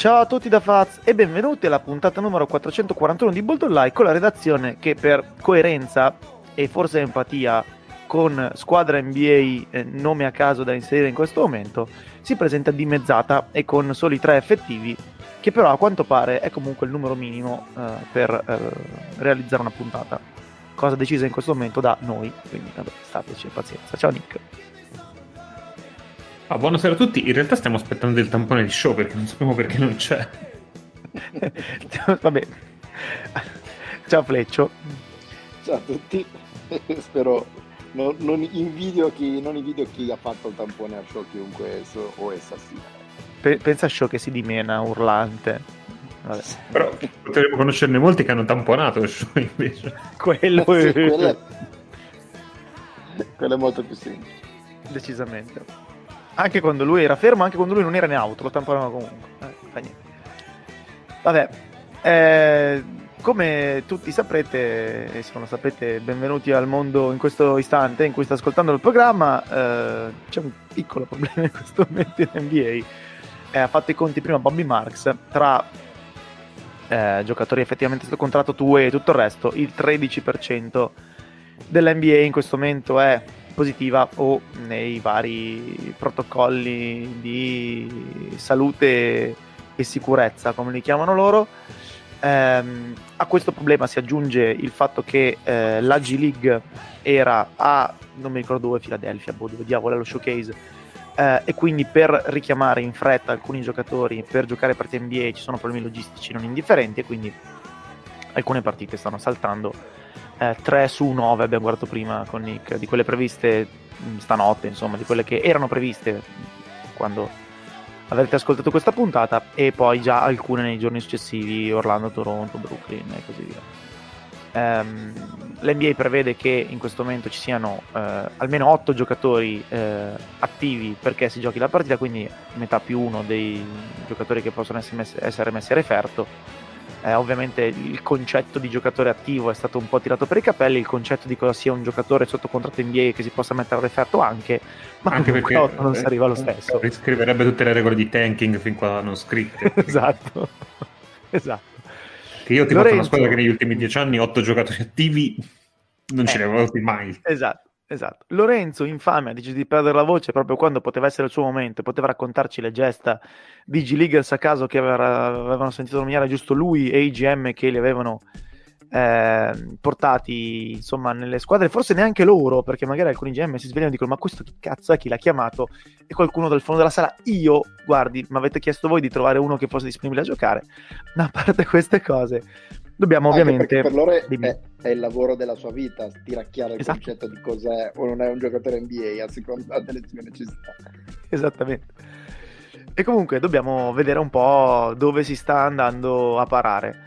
Ciao a tutti da Faz e benvenuti alla puntata numero 441 di Bold Online con la redazione che per coerenza e forse empatia con squadra NBA eh, nome a caso da inserire in questo momento si presenta dimezzata e con soli tre effettivi che però a quanto pare è comunque il numero minimo eh, per eh, realizzare una puntata. Cosa decisa in questo momento da noi quindi vabbè, stateci pazienza. Ciao Nick Ah, buonasera a tutti. In realtà stiamo aspettando il tampone di show perché non sappiamo perché non c'è. Vabbè. Ciao Fleccio. Ciao a tutti. Spero non, non, invidio chi, non, invidio chi, ha fatto il tampone a show chiunque esso o essa sia. Pe- pensa a show che si dimena urlante. Vabbè. Però potremmo conoscerne molti che hanno tamponato show invece. Quello, sì, quello, è... quello è molto più semplice. Decisamente anche quando lui era fermo, anche quando lui non era in auto, lo tamponavano comunque. Eh, fa niente. Vabbè, eh, come tutti saprete, e se non lo sapete, benvenuti al mondo in questo istante in cui sta ascoltando il programma. Eh, c'è un piccolo problema in questo momento in NBA. Eh, ha fatto i conti prima Bobby Marks tra eh, giocatori effettivamente sotto contratto, tu e tutto il resto. Il 13% dell'NBA in questo momento è positiva o nei vari protocolli di salute e sicurezza, come li chiamano loro. Ehm, a questo problema si aggiunge il fatto che eh, la G League era a non mi ricordo dove, Philadelphia, boh, dove diavolo è lo showcase. Eh, e quindi per richiamare in fretta alcuni giocatori per giocare partite NBA ci sono problemi logistici non indifferenti e quindi alcune partite stanno saltando eh, 3 su 9 abbiamo guardato prima con Nick, di quelle previste mm, stanotte, insomma, di quelle che erano previste quando avrete ascoltato questa puntata e poi già alcune nei giorni successivi, Orlando, Toronto, Brooklyn e così via. Um, L'NBA prevede che in questo momento ci siano uh, almeno 8 giocatori uh, attivi perché si giochi la partita, quindi metà più uno dei giocatori che possono essere messi, essere messi a referto eh, ovviamente il concetto di giocatore attivo è stato un po' tirato per i capelli, il concetto di cosa sia un giocatore sotto contratto NBA che si possa mettere a referto anche, ma anche perché non si arriva allo stesso. Riscriverebbe tutte le regole di tanking fin qua non scritte. esatto, esatto. Che io ti Lorenzo... una squadra che negli ultimi dieci anni otto giocatori attivi non eh, ce ne avevo mai. Esatto. Esatto. Lorenzo, infame, ha deciso di perdere la voce proprio quando poteva essere il suo momento, poteva raccontarci le gesta di G-Leaguers a caso che avevano sentito nominare giusto lui e i GM che li avevano eh, portati insomma nelle squadre, forse neanche loro, perché magari alcuni GM si svegliano e dicono ma questo chi cazzo è chi l'ha chiamato? E qualcuno dal fondo della sala, io, guardi, mi avete chiesto voi di trovare uno che fosse disponibile a giocare, ma a parte queste cose, Dobbiamo Anche ovviamente... Per loro è, è, il lavoro della sua vita, tiracchiare il esatto. concetto di cos'è o non è un giocatore NBA a seconda delle sue necessità. Esattamente. E comunque dobbiamo vedere un po' dove si sta andando a parare.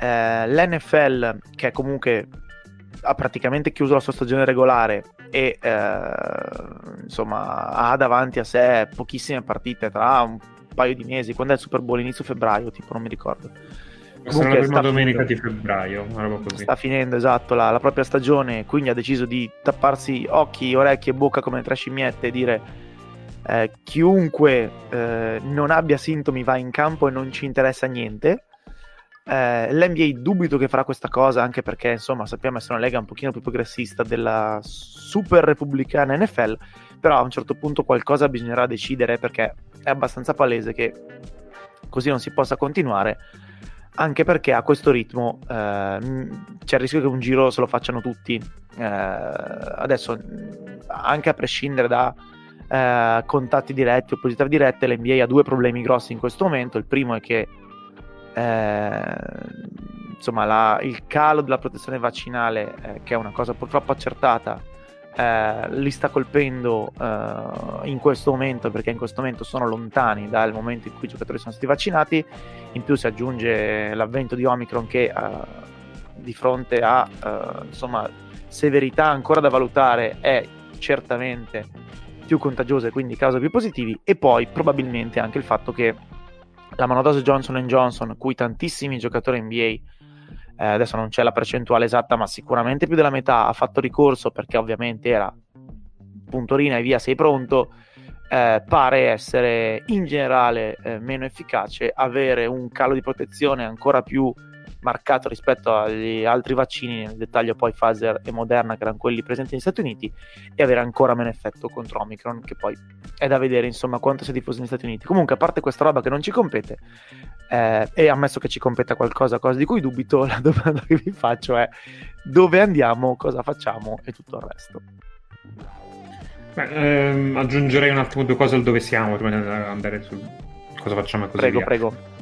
Eh, L'NFL, che comunque ha praticamente chiuso la sua stagione regolare e eh, insomma ha davanti a sé pochissime partite tra un paio di mesi, quando è il Super Bowl inizio febbraio, tipo non mi ricordo Sarà la prima domenica finendo. di febbraio, una roba così. Sta finendo, esatto, la, la, propria stagione, quindi ha deciso di tapparsi occhi, orecchie e bocca come tre scimmiette e dire eh, chiunque eh, non abbia sintomi va in campo e non ci interessa niente. Eh, L'NBA dubito che farà questa cosa anche perché insomma sappiamo essere una lega un pochino più progressista della super repubblicana NFL però a un certo punto qualcosa bisognerà decidere perché è abbastanza palese che così non si possa continuare anche perché a questo ritmo eh, c'è il rischio che un giro se lo facciano tutti. Eh, adesso, anche a prescindere da eh, contatti diretti o positive dirette, l'NBA ha due problemi grossi in questo momento. Il primo è che eh, insomma, la, il calo della protezione vaccinale, eh, che è una cosa purtroppo accertata, eh, li sta colpendo eh, in questo momento perché in questo momento sono lontani dal momento in cui i giocatori sono stati vaccinati. In più si aggiunge l'avvento di Omicron che eh, di fronte a eh, insomma, severità ancora da valutare è certamente più contagiosa e quindi causa più positivi. E poi probabilmente anche il fatto che la monodose Johnson Johnson, cui tantissimi giocatori NBA eh, adesso non c'è la percentuale esatta, ma sicuramente più della metà ha fatto ricorso perché ovviamente era puntorina e via, sei pronto. eh, pare essere in generale eh, meno efficace, avere un calo di protezione ancora più marcato rispetto agli altri vaccini, nel dettaglio poi Pfizer e Moderna che erano quelli presenti negli Stati Uniti, e avere ancora meno effetto contro Omicron, che poi è da vedere insomma quanto sia diffuso negli Stati Uniti. Comunque, a parte questa roba che non ci compete, eh, e ammesso che ci competa qualcosa, cosa di cui dubito, la domanda che vi faccio è dove andiamo, cosa facciamo e tutto il resto. Beh, ehm, aggiungerei un attimo due cose al dove siamo prima di andare su cosa facciamo e così prego, via. Prego, prego.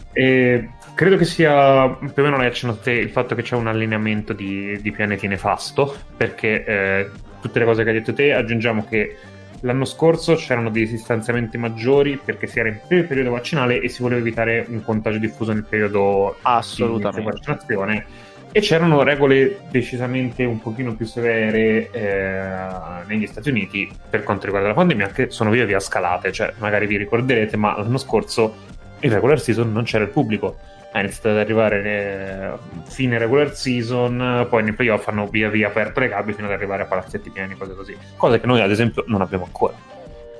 Credo che sia più o meno l'hai accennato te il fatto che c'è un allineamento di, di pianeti nefasto, perché eh, tutte le cose che hai detto te aggiungiamo che l'anno scorso c'erano dei distanziamenti maggiori perché si era in pieno periodo vaccinale e si voleva evitare un contagio diffuso nel periodo Assolutamente. di vaccinazione e c'erano regole decisamente un pochino più severe eh, negli Stati Uniti per quanto riguarda la pandemia che sono via via scalate, cioè magari vi ricorderete ma l'anno scorso in regular season non c'era il pubblico è iniziato ad arrivare fine regular season, poi nei playoff hanno via via aperto le gabbie fino ad arrivare a palazzetti pieni, cose così. Cose che noi ad esempio non abbiamo ancora.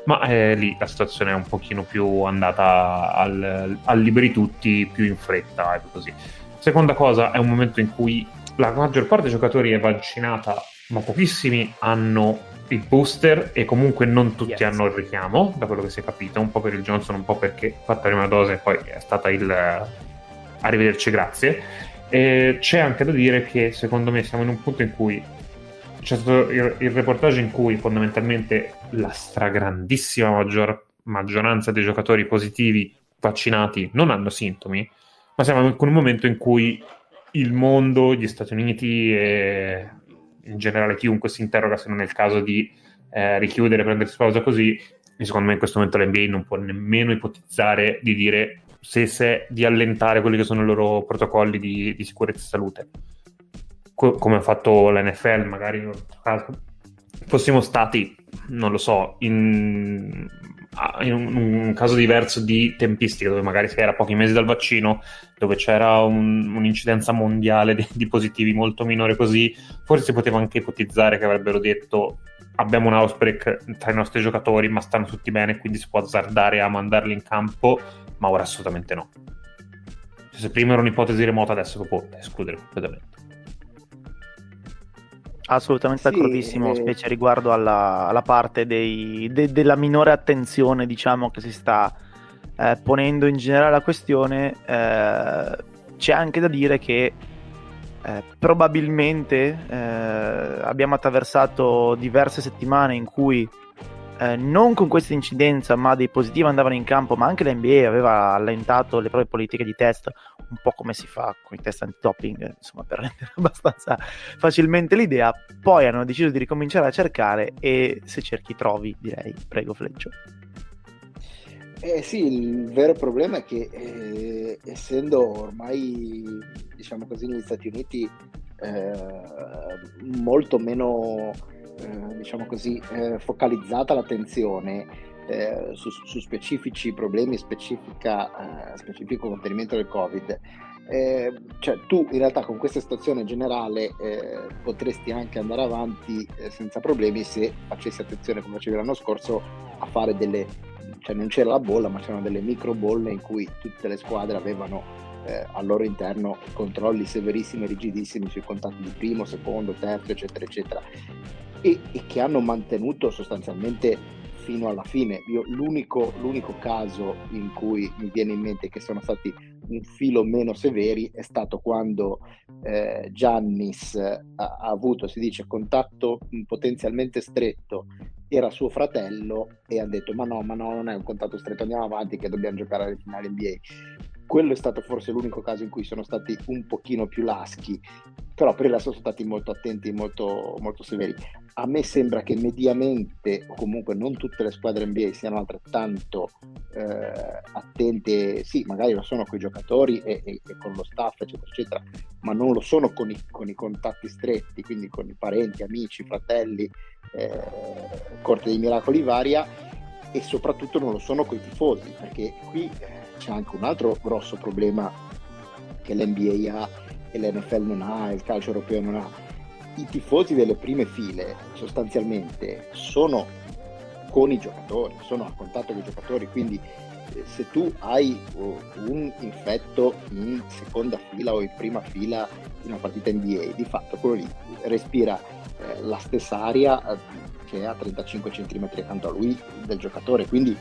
Ma eh, lì la situazione è un pochino più andata al, al liberi tutti, più in fretta e così. Seconda cosa, è un momento in cui la maggior parte dei giocatori è vaccinata, ma pochissimi hanno il booster e comunque non tutti yes. hanno il richiamo, da quello che si è capito, un po' per il Johnson, un po' perché fatta la prima dose e poi è stata il arrivederci, grazie. E c'è anche da dire che secondo me siamo in un punto in cui c'è stato il, il reportage in cui fondamentalmente la stragrandissima maggior, maggioranza dei giocatori positivi vaccinati non hanno sintomi ma siamo in un momento in cui il mondo, gli Stati Uniti e in generale chiunque si interroga se non è il caso di eh, richiudere, prendersi pausa così, e secondo me in questo momento l'NBA non può nemmeno ipotizzare di dire se, se di allentare quelli che sono i loro protocolli di, di sicurezza e salute. Co- come ha fatto l'NFL, magari in un caso fossimo stati, non lo so, in in un, caso diverso di tempistica, dove magari si era pochi mesi dal vaccino, dove c'era un, un'incidenza mondiale di, di, positivi molto minore così, forse si poteva anche ipotizzare che avrebbero detto abbiamo un outbreak tra i nostri giocatori, ma stanno tutti bene, quindi si può azzardare a mandarli in campo, ma ora assolutamente no. Se prima era un'ipotesi remota, adesso lo può escludere completamente. Assolutamente sì, d'accordissimo, eh... specie riguardo alla, alla parte dei, de, della minore attenzione diciamo, che si sta eh, ponendo in generale alla questione. Eh, c'è anche da dire che eh, probabilmente eh, abbiamo attraversato diverse settimane in cui eh, non con questa incidenza, ma dei positivi andavano in campo, ma anche la NBA aveva allentato le proprie politiche di test, un po' come si fa con i test anti-topping, insomma, per rendere abbastanza facilmente l'idea. Poi hanno deciso di ricominciare a cercare e se cerchi trovi, direi. Prego, Fleccio. Eh sì, il vero problema è che eh, essendo ormai, diciamo così, negli Stati Uniti eh, molto meno eh, diciamo così, eh, focalizzata l'attenzione eh, su, su, specifici problemi, specifica, eh, specifico contenimento del Covid, eh, cioè tu in realtà con questa situazione generale potresti anche andare avanti senza problemi se facessi attenzione come facevi l'anno scorso a fare delle, cioè non c'era la bolla ma c'erano delle micro bolle in cui tutte le squadre avevano eh, al loro interno controlli severissimi e rigidissimi sui contatti di primo, secondo, terzo, eccetera, eccetera e, e che hanno mantenuto sostanzialmente fino alla fine. Io, l'unico, l'unico, caso in cui mi viene in mente che sono stati un filo meno severi è stato quando eh, Giannis ha, ha, avuto, si dice, contatto potenzialmente stretto, era suo fratello e ha detto ma no, ma no, non è un contatto stretto, andiamo avanti che dobbiamo giocare alle finali NBA quello è stato forse l'unico caso in cui sono stati un pochino più laschi, però per il resto sono stati molto attenti, molto, molto severi. A me sembra che mediamente, o comunque non tutte le squadre NBA siano altrettanto eh, attente, sì, magari lo sono con i giocatori e, e, e, con lo staff, eccetera, eccetera, ma non lo sono con i, con i contatti stretti, quindi con i parenti, amici, fratelli, eh, corte dei miracoli varia, e soprattutto non lo sono con i tifosi, perché qui c'è anche un altro grosso problema che l'NBA ha e l'NFL non ha, il calcio europeo non ha. I tifosi delle prime file sostanzialmente sono con i giocatori, sono a contatto con i giocatori, quindi eh, se tu hai uh, un infetto in seconda fila o in prima fila in una partita NBA, di fatto quello lì respira eh, la stessa aria eh, che è a 35 cm accanto a lui del giocatore, quindi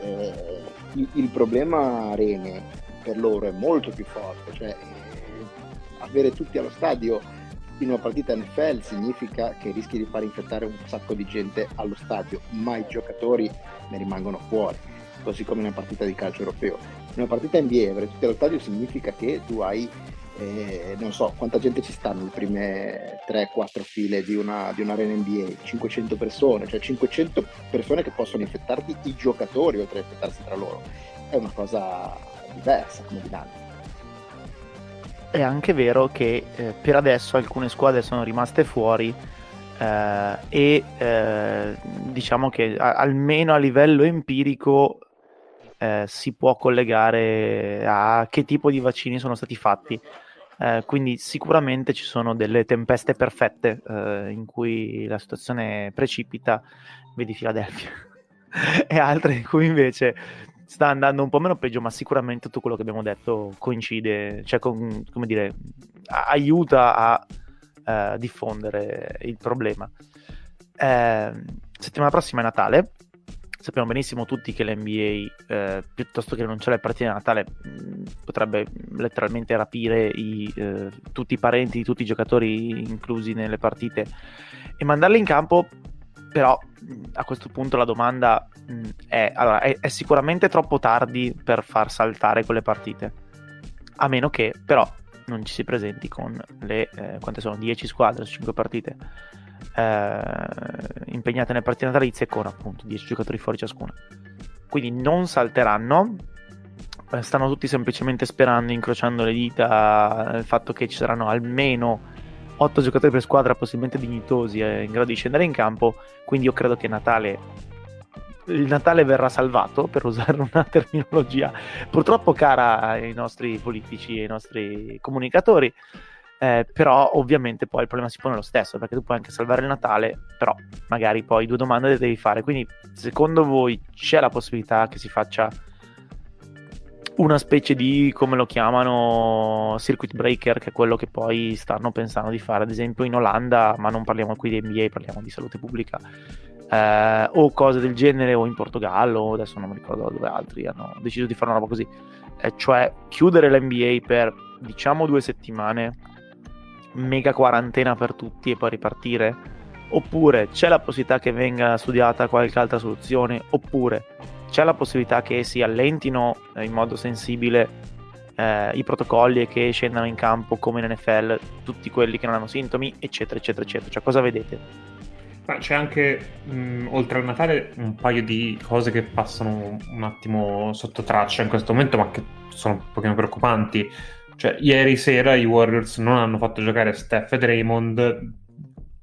eh, il, il, problema Rene per loro è molto più forte, cioè eh, avere tutti allo stadio in una partita NFL significa che rischi di far infettare un sacco di gente allo stadio, ma i giocatori ne rimangono fuori, così come in una partita di calcio europeo. In una partita NBA avere tutti allo stadio significa che tu hai, eh, non so quanta gente ci stanno nelle prime 3-4 file di, una, di un'arena NBA, 500 persone, cioè 500 persone che possono infettarti i giocatori oltre a infettarsi tra loro. È una cosa diversa come dinamica è anche vero che eh, per adesso alcune squadre sono rimaste fuori eh, e eh, diciamo che a- almeno a livello empirico eh, si può collegare a che tipo di vaccini sono stati fatti. Eh, quindi sicuramente ci sono delle tempeste perfette eh, in cui la situazione precipita, vedi Filadelfia, e altre in cui invece sta andando un po' meno peggio, ma sicuramente tutto quello che abbiamo detto coincide, cioè con, come dire, aiuta a uh, diffondere il problema. Eh, settimana prossima è Natale. Sappiamo benissimo tutti che l'NBA, eh, piuttosto che non c'è le partite di Natale, mh, potrebbe letteralmente rapire i, eh, tutti i parenti di tutti i giocatori inclusi nelle partite e mandarli in campo però a questo punto la domanda è, allora, è, è, sicuramente troppo tardi per far saltare quelle partite, a meno che però non ci si presenti con le, eh, quante sono, 10 squadre su 5 partite eh, impegnate nelle partite natalizie con appunto 10 giocatori fuori ciascuna. Quindi non salteranno, eh, stanno tutti semplicemente sperando, incrociando le dita, il fatto che ci saranno almeno 8 giocatori per squadra possibilmente dignitosi e in grado di scendere in campo, quindi io credo che Natale il Natale verrà salvato, per usare una terminologia purtroppo cara ai nostri politici e ai nostri comunicatori, eh, però ovviamente poi il problema si pone lo stesso, perché tu puoi anche salvare il Natale, però magari poi due domande le devi fare, quindi secondo voi c'è la possibilità che si faccia una specie di, come lo chiamano, circuit breaker, che è quello che poi stanno pensando di fare, ad esempio in Olanda, ma non parliamo qui di NBA, parliamo di salute pubblica, eh, o cose del genere, o in Portogallo, adesso non mi ricordo dove altri hanno deciso di fare una roba così, eh, cioè chiudere l'NBA per diciamo due settimane, mega quarantena per tutti e poi ripartire, oppure c'è la possibilità che venga studiata qualche altra soluzione, oppure c'è la possibilità che si allentino eh, in modo sensibile eh, i protocolli e che scendano in campo come in NFL tutti quelli che non hanno sintomi, eccetera, eccetera, eccetera. Cioè, cosa vedete? C'è anche, mh, oltre al Natale, un paio di cose che passano un attimo sotto traccia in questo momento, ma che sono un pochino preoccupanti. Cioè, ieri sera i Warriors non hanno fatto giocare Steph e Draymond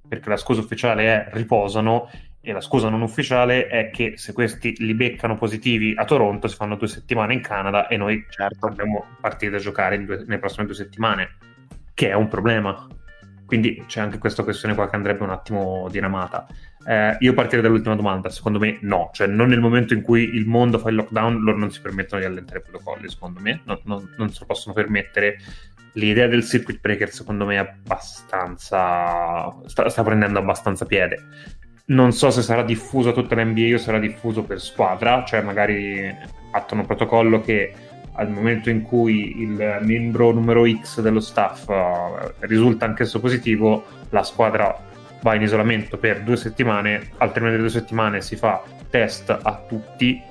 perché la scusa ufficiale è riposano e la scusa non ufficiale è che se questi li beccano positivi a Toronto si fanno due settimane in Canada e noi certo. abbiamo partite da giocare due, nelle prossime due settimane, che è un problema. Quindi c'è anche questa questione qua che andrebbe un attimo diramata. Eh, io partirei dall'ultima domanda, secondo me no, cioè non nel momento in cui il mondo fa il lockdown loro non si permettono di allentare i protocolli, secondo me, non, non, non se lo possono permettere. L'idea del circuit breaker secondo me è abbastanza... sta, sta prendendo abbastanza piede. Non so se sarà diffuso a tutta l'NBA o sarà diffuso per squadra, cioè magari fatto un protocollo che al momento in cui il membro numero X dello staff uh, risulta anch'esso positivo, la squadra va in isolamento per due settimane, al termine delle due settimane si fa test a tutti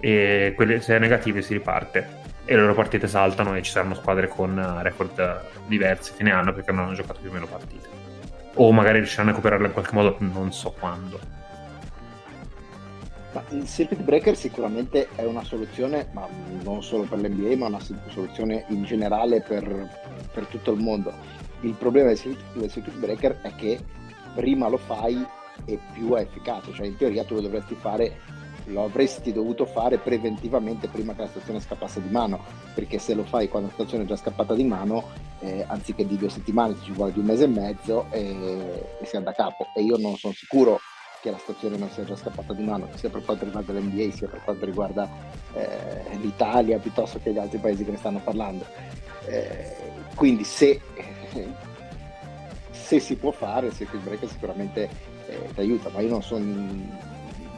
e quelle, se è negativo si riparte. E le loro partite saltano e ci saranno squadre con uh, record diversi fine anno perché non hanno giocato più o meno partite o magari riusciranno a recuperarla in qualche modo, non so quando. Ma il circuit breaker sicuramente è una soluzione, ma non solo per l'NBA, ma una soluzione in generale per, per tutto il mondo. Il problema del circuit breaker è che prima lo fai e più è efficace, cioè in teoria tu lo dovresti fare lo avresti dovuto fare preventivamente prima che la stazione scappasse di mano, perché se lo fai quando la stazione è già scappata di mano, eh, anziché di due settimane ci vuole di un mese e mezzo e, e si anda a capo. E io non sono sicuro che la stazione non sia già scappata di mano, sia per quanto riguarda l'NBA, sia per quanto riguarda eh, l'Italia piuttosto che gli altri paesi che ne stanno parlando. Eh, quindi se, se, si può fare, il circuit breaker sicuramente eh, ti aiuta, ma io non sono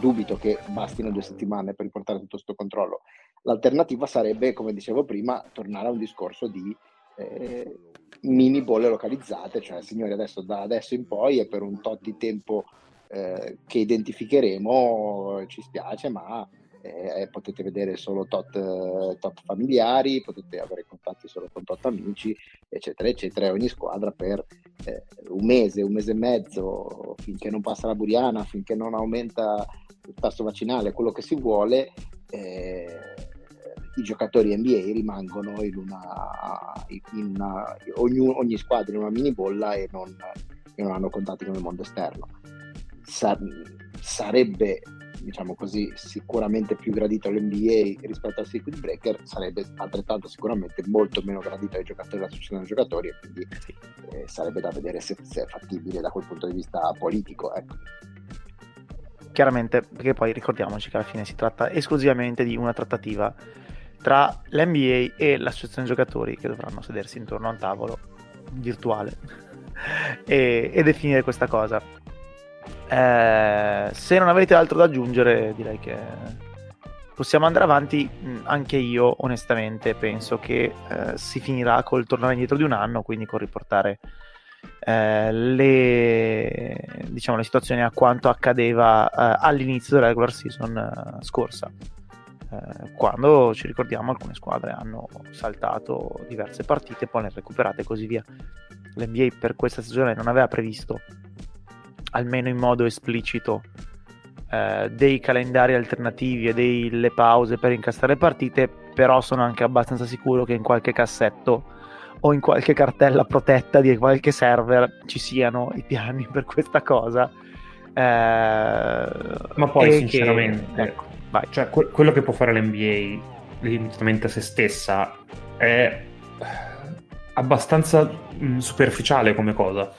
dubito che bastino due settimane per riportare tutto questo controllo. L'alternativa sarebbe, come dicevo prima, tornare a un discorso di eh, mini bolle localizzate, cioè signori adesso da adesso in poi e per un tot di tempo eh, che identificheremo ci spiace, ma eh, potete vedere solo tot, tot, familiari, potete avere contatti solo con tot amici, eccetera, eccetera, ogni squadra per eh, un mese, un mese e mezzo, finché non passa la buriana, finché non aumenta il tasso vaccinale, quello che si vuole, eh, i giocatori NBA rimangono in una, in una ogni, ogni, squadra in una mini bolla e non, e non hanno contatti con il mondo esterno. Sa, sarebbe diciamo così, sicuramente più gradito all'NBA rispetto al circuit breaker, sarebbe altrettanto sicuramente molto meno gradito ai giocatori dell'associazione dei giocatori e quindi eh, sarebbe da vedere se, se, è fattibile da quel punto di vista politico. Ecco. Chiaramente, perché poi ricordiamoci che alla fine si tratta esclusivamente di una trattativa tra l'NBA e l'associazione giocatori che dovranno sedersi intorno a un tavolo virtuale e, e definire questa cosa. Eh, se non avete altro da aggiungere, direi che possiamo andare avanti. Mm, anche io, onestamente, penso che eh, si finirà col tornare indietro di un anno, quindi con riportare eh, le, diciamo, le situazioni a quanto accadeva eh, all'inizio della regular season eh, scorsa. Eh, quando ci ricordiamo alcune squadre hanno saltato diverse partite, poi le recuperate e così via. L'NBA per questa stagione non aveva previsto almeno in modo esplicito, eh, dei calendari alternativi e delle pause per incastrare partite, però sono anche abbastanza sicuro che in qualche cassetto o in qualche cartella protetta di qualche server ci siano i piani per questa cosa. Eh, Ma poi, sinceramente, che, ecco, cioè, que- quello che può fare l'NBA limitatamente a se stessa è abbastanza mh, mm, superficiale come cosa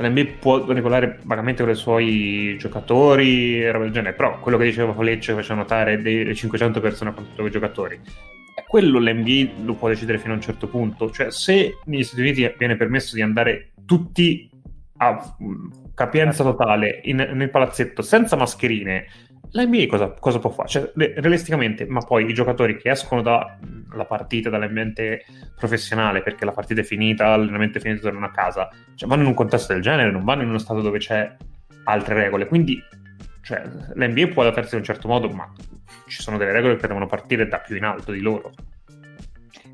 l'NBA può regolare vagamente con i suoi giocatori e roba del genere, però quello che diceva Lecce faceva notare dei 500 persone contro i giocatori, quello l'NBA lo può decidere fino a un certo punto, cioè se negli Stati Uniti viene permesso di andare tutti a capienza totale in, nel palazzetto senza mascherine la NBA cosa, cosa può fare? Cioè, realisticamente, ma poi i giocatori che escono dalla partita, dall'ambiente professionale, perché la partita è finita, l'allenamento è finito, tornano a casa, cioè, vanno in un contesto del genere, non vanno in uno stato dove c'è altre regole. Quindi, cioè, l'NBA può adattarsi in un certo modo, ma ci sono delle regole che devono partire da più in alto di loro.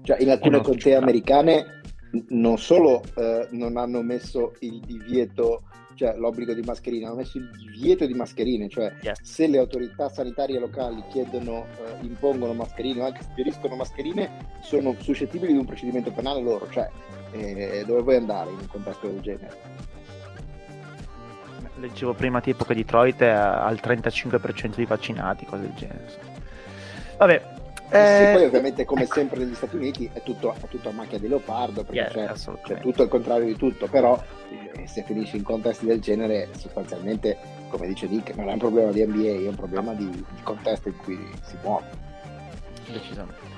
Cioè, in alcune contee americane non solo eh, non hanno messo il divieto cioè l'obbligo di mascherine, hanno messo il divieto di mascherine, cioè yes. se le autorità sanitarie locali chiedono, eh, impongono mascherine o anche suggeriscono mascherine, sono suscettibili di un procedimento penale loro, cioè eh, dove vuoi andare in un contesto del genere? Leggevo prima tipo che Detroit è al 35% di vaccinati, cose del genere. Vabbè, eh, sì, poi ovviamente come ecco. sempre negli Stati Uniti è tutto, è tutto a macchia di leopardo perché yeah, c'è, c'è, tutto il contrario di tutto però eh, se finisci in contesti del genere sostanzialmente come dice Dick non è un problema di NBA è un problema di, di contesto in cui si muove decisamente.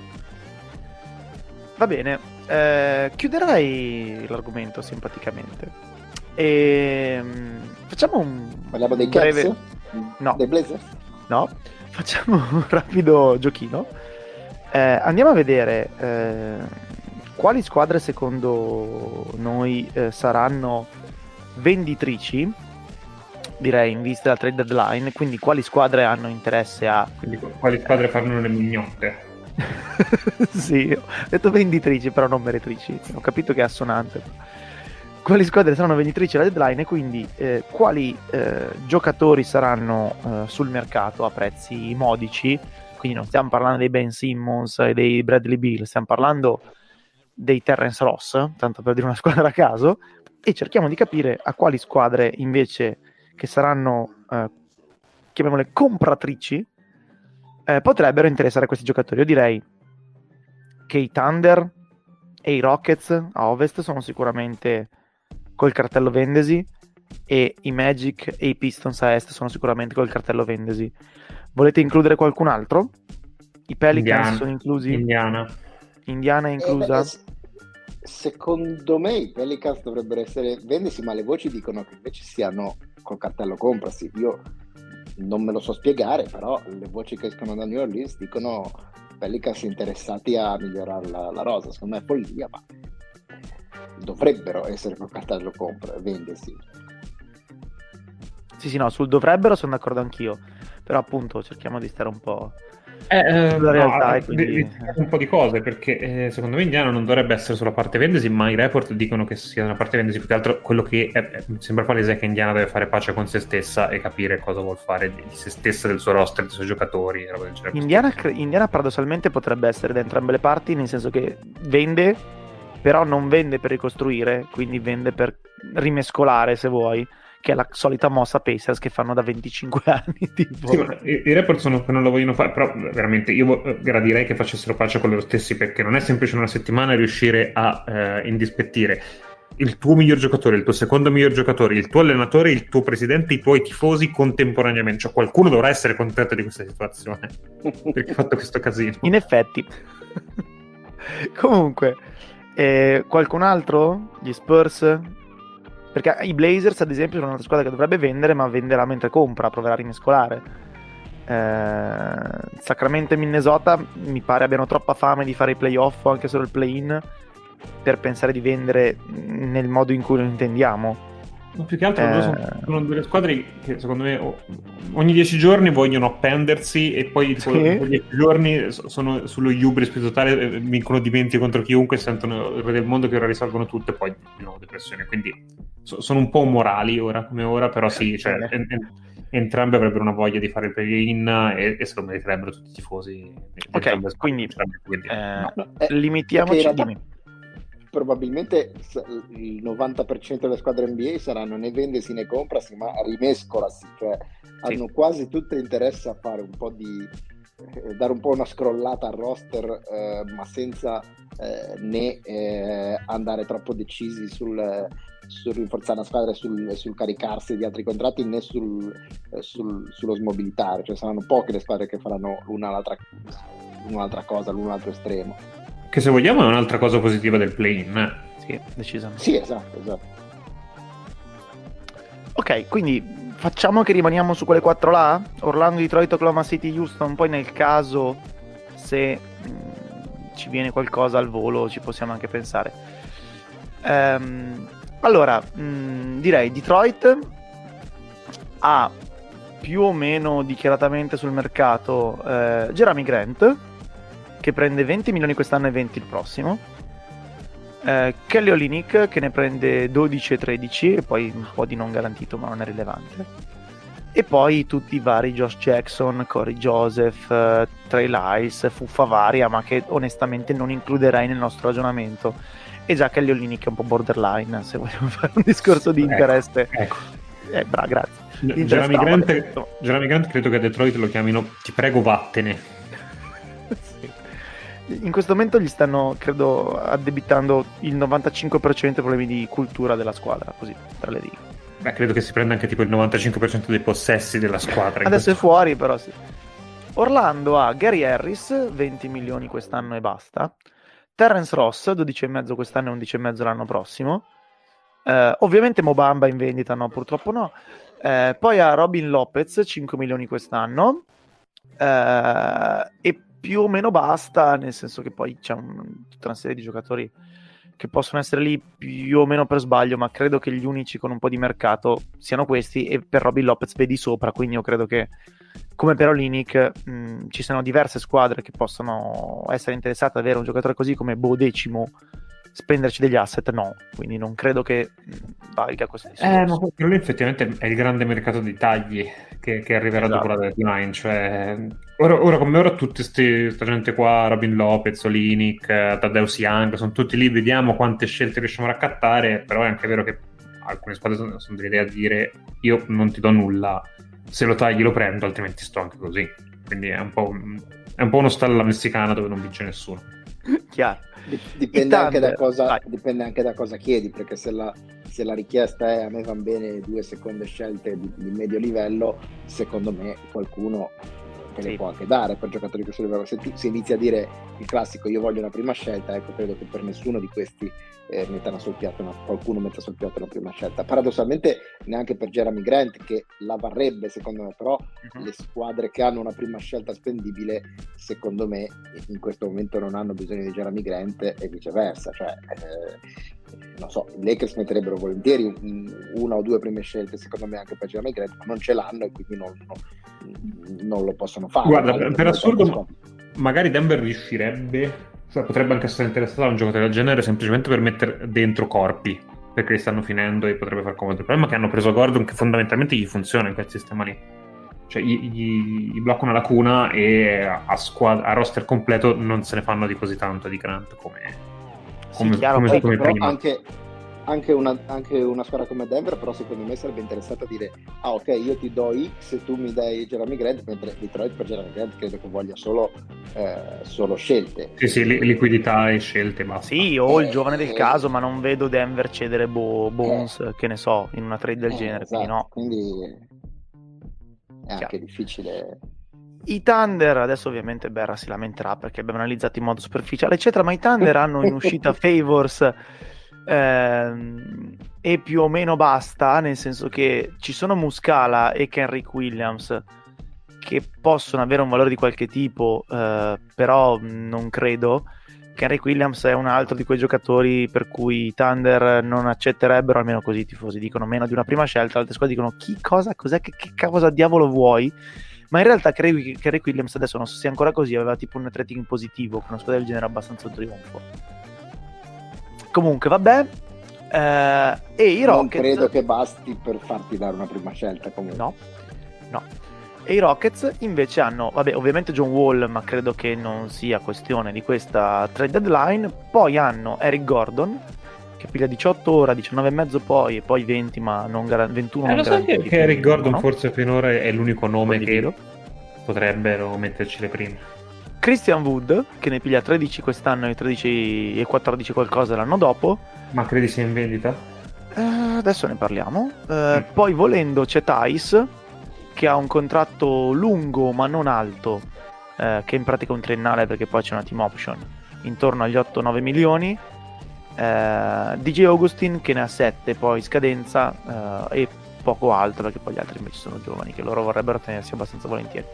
Va bene eh, chiuderei l'argomento simpaticamente. E ehm, facciamo un parliamo dei breve... Cats? no. Dei Blazers? no. Facciamo un rapido giochino eh, andiamo a vedere eh, quali squadre secondo noi eh, saranno venditrici, direi in vista della trade deadline, quindi quali squadre hanno interesse a... Quindi quali squadre faranno le mignotte? sì, ho detto venditrici, però non meretrici, ho capito che è assonante. Quali squadre saranno venditrici alla deadline e quindi eh, quali eh, giocatori saranno eh, sul mercato a prezzi modici quindi non stiamo parlando dei Ben Simmons e dei Bradley Bill, stiamo parlando dei Terrence Ross, tanto per dire una squadra a caso, e cerchiamo di capire a quali squadre invece che saranno, eh, chiamiamole compratrici, eh, potrebbero interessare questi giocatori. Io direi che i Thunder e i Rockets a ovest sono sicuramente col cartello vendesi e i Magic e i Pistons a est sono sicuramente col cartello Vendesi. Volete includere qualcun altro? I Pelicans Indiana. sono inclusi? Indiana. Indiana è inclusa? Eh, s- secondo me i Pelicans dovrebbero essere vendesi, ma le voci dicono che invece siano col cartello comprasi. Io non me lo so spiegare, però le voci che escono da New Orleans dicono Pelicans interessati a migliorare la, la rosa. Secondo me è follia, ma dovrebbero essere col cartello compra, vendesi. Sì, sì, no, sul dovrebbero sono d'accordo anch'io. Però appunto cerchiamo di stare un po'... Eh, eh, Sulla realtà, no, quindi- di- di- un po' di cose perché eh, secondo me Indiana non dovrebbe essere sulla parte vendesi ma i report dicono che sia una parte vendesi più che altro quello che è- è- mi sembra palese è che Indiana deve fare pace con se stessa e capire cosa vuol fare di se stessa, del suo roster, dei suoi giocatori. Indiana, cre- Indiana paradossalmente potrebbe essere da entrambe le parti, nel senso che vende, però non vende per ricostruire, quindi vende per rimescolare, se vuoi, che è la solita mossa Pacers che fanno da 25 anni. Tipo. Sì, i, i report sono che non lo vogliono fare, però veramente io gradirei che facessero pace con loro stessi perché non è semplice in una settimana riuscire a eh, indispettire il tuo miglior giocatore, il tuo secondo miglior giocatore, il tuo allenatore, il tuo presidente, i tuoi tifosi contemporaneamente. Cioè qualcuno dovrà essere contento di questa situazione perché ha fatto questo casino. In effetti. Comunque, eh, qualcun altro? Gli Spurs? Perché i Blazers, ad esempio, sono un'altra squadra che dovrebbe vendere, ma venderà mentre compra, proverà a rimescolare. Eh, Sacramento e Minnesota mi pare abbiano troppa fame di fare i playoff o anche solo il play-in per pensare di vendere nel modo in cui lo intendiamo. Ma più che altro Eh. sono, sono due squadre che secondo me ogni dieci giorni vogliono appendersi e poi Sì. dopo dieci giorni so- sono sullo hubris più totale, eh, vincono di 20 contro chiunque, sentono il re del mondo che ora risolvono tutto e poi di nuovo depressione. Quindi so- sono un po' morali ora come ora, però sì, cioè, Eh. en- en- entrambe avrebbero una voglia di fare il play-in e, e se lo meriterebbero tutti i tifosi. entrambe le squadre, quindi, sinceramente, quindi, eh, no. Eh, Limitiamoci. dimmi. Probabilmente il 90% delle squadre NBA saranno né vendesi né comprasi, ma rimescolasi, cioè Sì. hanno quasi tutte interesse a fare un po' di eh, dare un po' una scrollata al roster, eh, ma senza eh, né eh, andare troppo decisi sul, sul rinforzare la squadra e sul, sul caricarsi di altri contratti né sul, eh, sul- sullo smobilitare, cioè saranno poche le squadre che faranno l'una l'altra, un'altra cosa, l'un l'altro estremo. Che se vogliamo è un'altra cosa positiva del play-in. eh. Sì, decisamente. Sì, esatto, esatto. Ok, quindi facciamo che rimaniamo su quelle quattro là? Orlando, Detroit, Oklahoma City, Houston. Poi nel caso se mh, ci viene qualcosa al volo ci possiamo anche pensare. Ehm, allora, mh, direi Detroit ha più o meno dichiaratamente sul mercato eh, Jeremy Grant che prende 20 milioni quest'anno e 20 il prossimo. Eh, Kelly Olynyk che ne prende 12 e 13 e poi un po' di non garantito ma non è rilevante e poi tutti i vari Josh Jackson, Corey Joseph, eh, Trey Lyles, fuffa varia ma che onestamente non includerei nel nostro ragionamento e già Kelly Olynyk è un po' borderline se vogliamo fare un discorso di Ecco, interesse Ecco. eh, bra, grazie Jeremy Interesse- Grant, Grant credo che a Detroit lo chiamino ti prego vattene. In questo momento gli stanno, credo, addebitando il 95% dei problemi di cultura della squadra, così, tra le righe. Beh, credo che si prenda anche tipo il 95% dei possessi della squadra. Adesso è fuori, però sì. Orlando ha Gary Harris, 20 milioni quest'anno e basta. Terence Ross, 12,5 quest'anno e 11,5 l'anno prossimo. Eh, ovviamente Mobamba in vendita, no, purtroppo no. Eh, poi ha Robin Lopez, 5 milioni quest'anno. Eh, e più o meno basta, nel senso che poi c'è un- tutta una serie di giocatori che possono essere lì più o meno per sbaglio, ma credo che gli unici con un po' di mercato siano questi e per Robin Lopez vedi sopra, quindi io credo che come per Olinic mh, ci siano diverse squadre che possono essere interessate ad avere un giocatore così come Bo decimo spenderci degli asset no, quindi non credo che valga questo discorso. Eh, ma quello effettivamente è il grande mercato dei tagli che, che arriverà Esatto. dopo la deadline. Cioè, ora, ora come ora, tutta questa gente qua, Robin Lopez, Olinic, eh, Tadeusz Young, sono tutti lì, vediamo quante scelte riusciamo a raccattare, però è anche vero che alcune squadre sono, sono dell'idea di dire io non ti do nulla, se lo tagli lo prendo, altrimenti sto anche così. Quindi è un po', un- è un po' uno stalla messicana dove non vince nessuno. Chiaro. Dipende anche, cosa, dipende, anche da cosa, chiedi, perché se la, se la, richiesta è a me vanno bene due seconde scelte di, di medio livello, secondo me qualcuno te le sì. può anche dare per giocatori questo livello. Se, ti, se inizi a dire il classico io voglio una prima scelta, ecco, credo che per nessuno di questi eh, mettano sul piatto una, qualcuno metta sul piatto una prima scelta. Paradossalmente neanche per Jeremy Grant, che la varrebbe secondo me, però uh-huh. le squadre che hanno una prima scelta spendibile, secondo me, in questo momento non hanno bisogno di Jeremy Grant e viceversa. Cioè, eh, non so, i Lakers metterebbero volentieri una o due prime scelte, secondo me anche per Jeremy Grant, ma non ce l'hanno e quindi non, non, non lo possono fare. Guarda, per, per assurdo, magari Denver riuscirebbe, cioè potrebbe anche essere interessato a un giocatore del genere semplicemente per mettere dentro corpi, perché li stanno finendo e potrebbe far comodo. Il problema è che hanno preso Gordon che fondamentalmente gli funziona in quel sistema lì. Cioè gli, gli, gli blocca una lacuna e a, squad- a roster completo non se ne fanno di così tanto di Grant come come, sì, chiaro, come, come prima. Anche, anche, una, anche, una, squadra come Denver, però, secondo me sarebbe interessata a dire: Ah, ok, io ti do X e tu mi dai Jeremy Grant. Mentre Detroit per Jeremy Grant credo che voglia solo, eh, solo scelte. Sì, sì, li, liquidità e scelte. Basta. Sì, o il eh, giovane del eh, caso, ma non vedo Denver cedere Bo- Bones, eh. che ne so, in una trade del eh, genere. Esatto, quindi no. Quindi è anche Chiaro. difficile i Thunder, adesso ovviamente Berra si lamenterà perché abbiamo analizzato in modo superficiale, eccetera, ma i Thunder hanno in uscita Favors ehm, e più o meno basta, nel senso che ci sono Muscala e Kenrick Williams che possono avere un valore di qualche tipo, eh, però non credo. Kenrick Williams è un altro di quei giocatori per cui i Thunder non accetterebbero, almeno così i tifosi dicono, meno di una prima scelta, altre squadre dicono chi cosa, cos'è, che, che cosa diavolo vuoi? Ma in realtà Kerry Williams adesso non so se è ancora così, aveva tipo un rating positivo, con una squadra del genere abbastanza un trionfo. Comunque, vabbè. Eh, e i Rockets... Non credo che basti per farti dare una prima scelta comunque. No, no. E i Rockets invece hanno, vabbè, ovviamente John Wall, ma credo che non sia questione di questa trade deadline. Poi hanno Eric Gordon, che piglia 18 ora, 19 e mezzo poi, e poi 20, ma non gar- 21 eh, non lo so che, che Eric Gordon no? forse finora è l'unico nome che potrebbero metterci le prime. Christian Wood, che ne piglia 13 quest'anno e 13 e 14 qualcosa l'anno dopo. Ma credi sia in vendita? Eh, adesso ne parliamo. Eh, mm. Poi volendo c'è Thais, che ha un contratto lungo ma non alto, eh, che è in pratica un triennale perché poi c'è una team option, intorno agli 8-9 milioni eh, DJ Augustin che ne ha 7 poi scadenza eh, e poco altro perché poi gli altri invece sono giovani che loro vorrebbero tenersi abbastanza volentieri.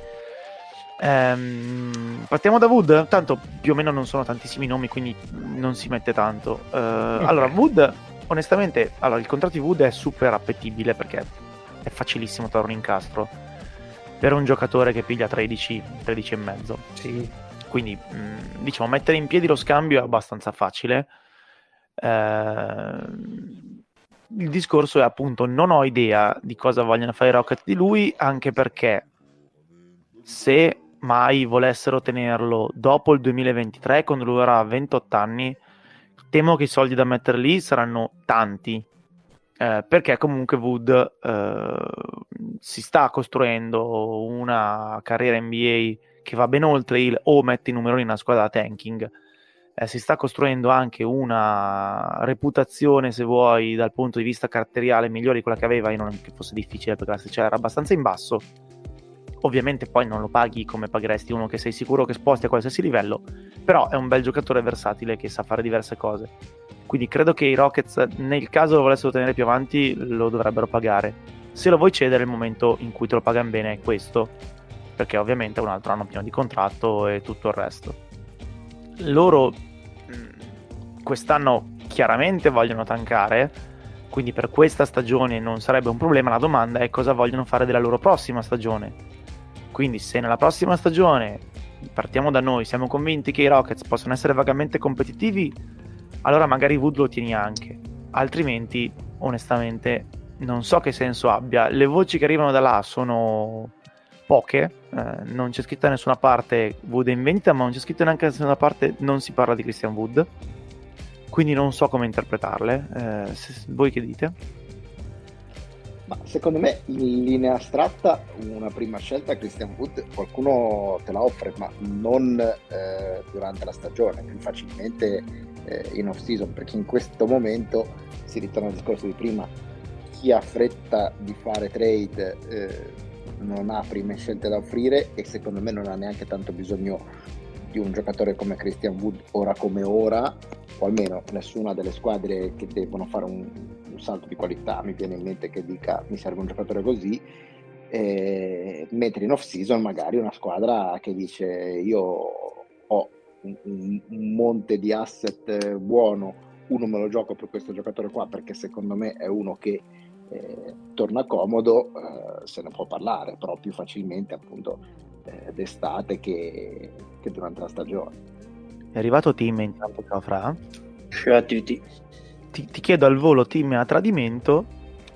Ehm, partiamo da Wood? Tanto più o meno non sono tantissimi nomi quindi non si mette tanto. Eh, okay. allora Wood onestamente allora, il contratto di Wood è super appetibile perché è facilissimo trovare un incastro per un giocatore che piglia 13 13 e mezzo. Sì. quindi mh, mm, diciamo mettere in piedi lo scambio è abbastanza facile il discorso è appunto non ho idea di cosa vogliono fare i Rocket di lui, anche perché se mai volessero tenerlo dopo il 2023, quando lui avrà 28 anni, temo che i soldi da mettere lì saranno tanti. Eh, perché comunque Wood eh, si sta costruendo una carriera NBA che va ben oltre il o metti i numeroni in una squadra da tanking eh, si sta costruendo anche una reputazione, se vuoi, dal punto di vista caratteriale migliore di quella che aveva, e non che fosse difficile perché la sticella era abbastanza in basso. Ovviamente poi non lo paghi come pagheresti uno che sei sicuro che sposti a qualsiasi livello, però è un bel giocatore versatile che sa fare diverse cose. Quindi credo che i Rockets, nel caso lo volessero tenere più avanti, lo dovrebbero pagare. Se lo vuoi cedere, il momento in cui te lo pagano bene è questo, perché ovviamente è un altro anno pieno di contratto e tutto il resto loro mm, quest'anno chiaramente vogliono tankare, quindi per questa stagione non sarebbe un problema. La domanda è cosa vogliono fare della loro prossima stagione. Quindi se nella prossima stagione partiamo da noi, siamo convinti che i Rockets possono essere vagamente competitivi, allora magari Wood lo tieni anche. Altrimenti, onestamente, non so che senso abbia. Le voci che arrivano da là sono poche, eh, non c'è scritto da nessuna parte Wood è in vendita, ma non c'è scritto neanche da nessuna parte non si parla di Christian Wood. Quindi non so come interpretarle. Eh, se, voi che dite? Ma secondo me in linea astratta una prima scelta Christian Wood qualcuno te la offre, ma non eh, durante la stagione, più facilmente eh, in off season, perché in questo momento si ritorna al discorso di prima, chi ha fretta di fare trade eh, non ha prime scelte da offrire e secondo me non ha neanche tanto bisogno di un giocatore come Christian Wood ora come ora, o almeno nessuna delle squadre che devono fare un, un salto di qualità. Mi viene in mente che dica mi serve un giocatore così, eh, mentre in off season magari una squadra che dice io ho un, un monte di asset buono, uno me lo gioco per questo giocatore qua perché secondo me è uno che eh, torna comodo, eh, se ne può parlare, però più facilmente appunto eh, d'estate che, che, durante la stagione. È arrivato Tim intanto che fra? Ciao a tutti. Ti, ti, chiedo al volo Tim a tradimento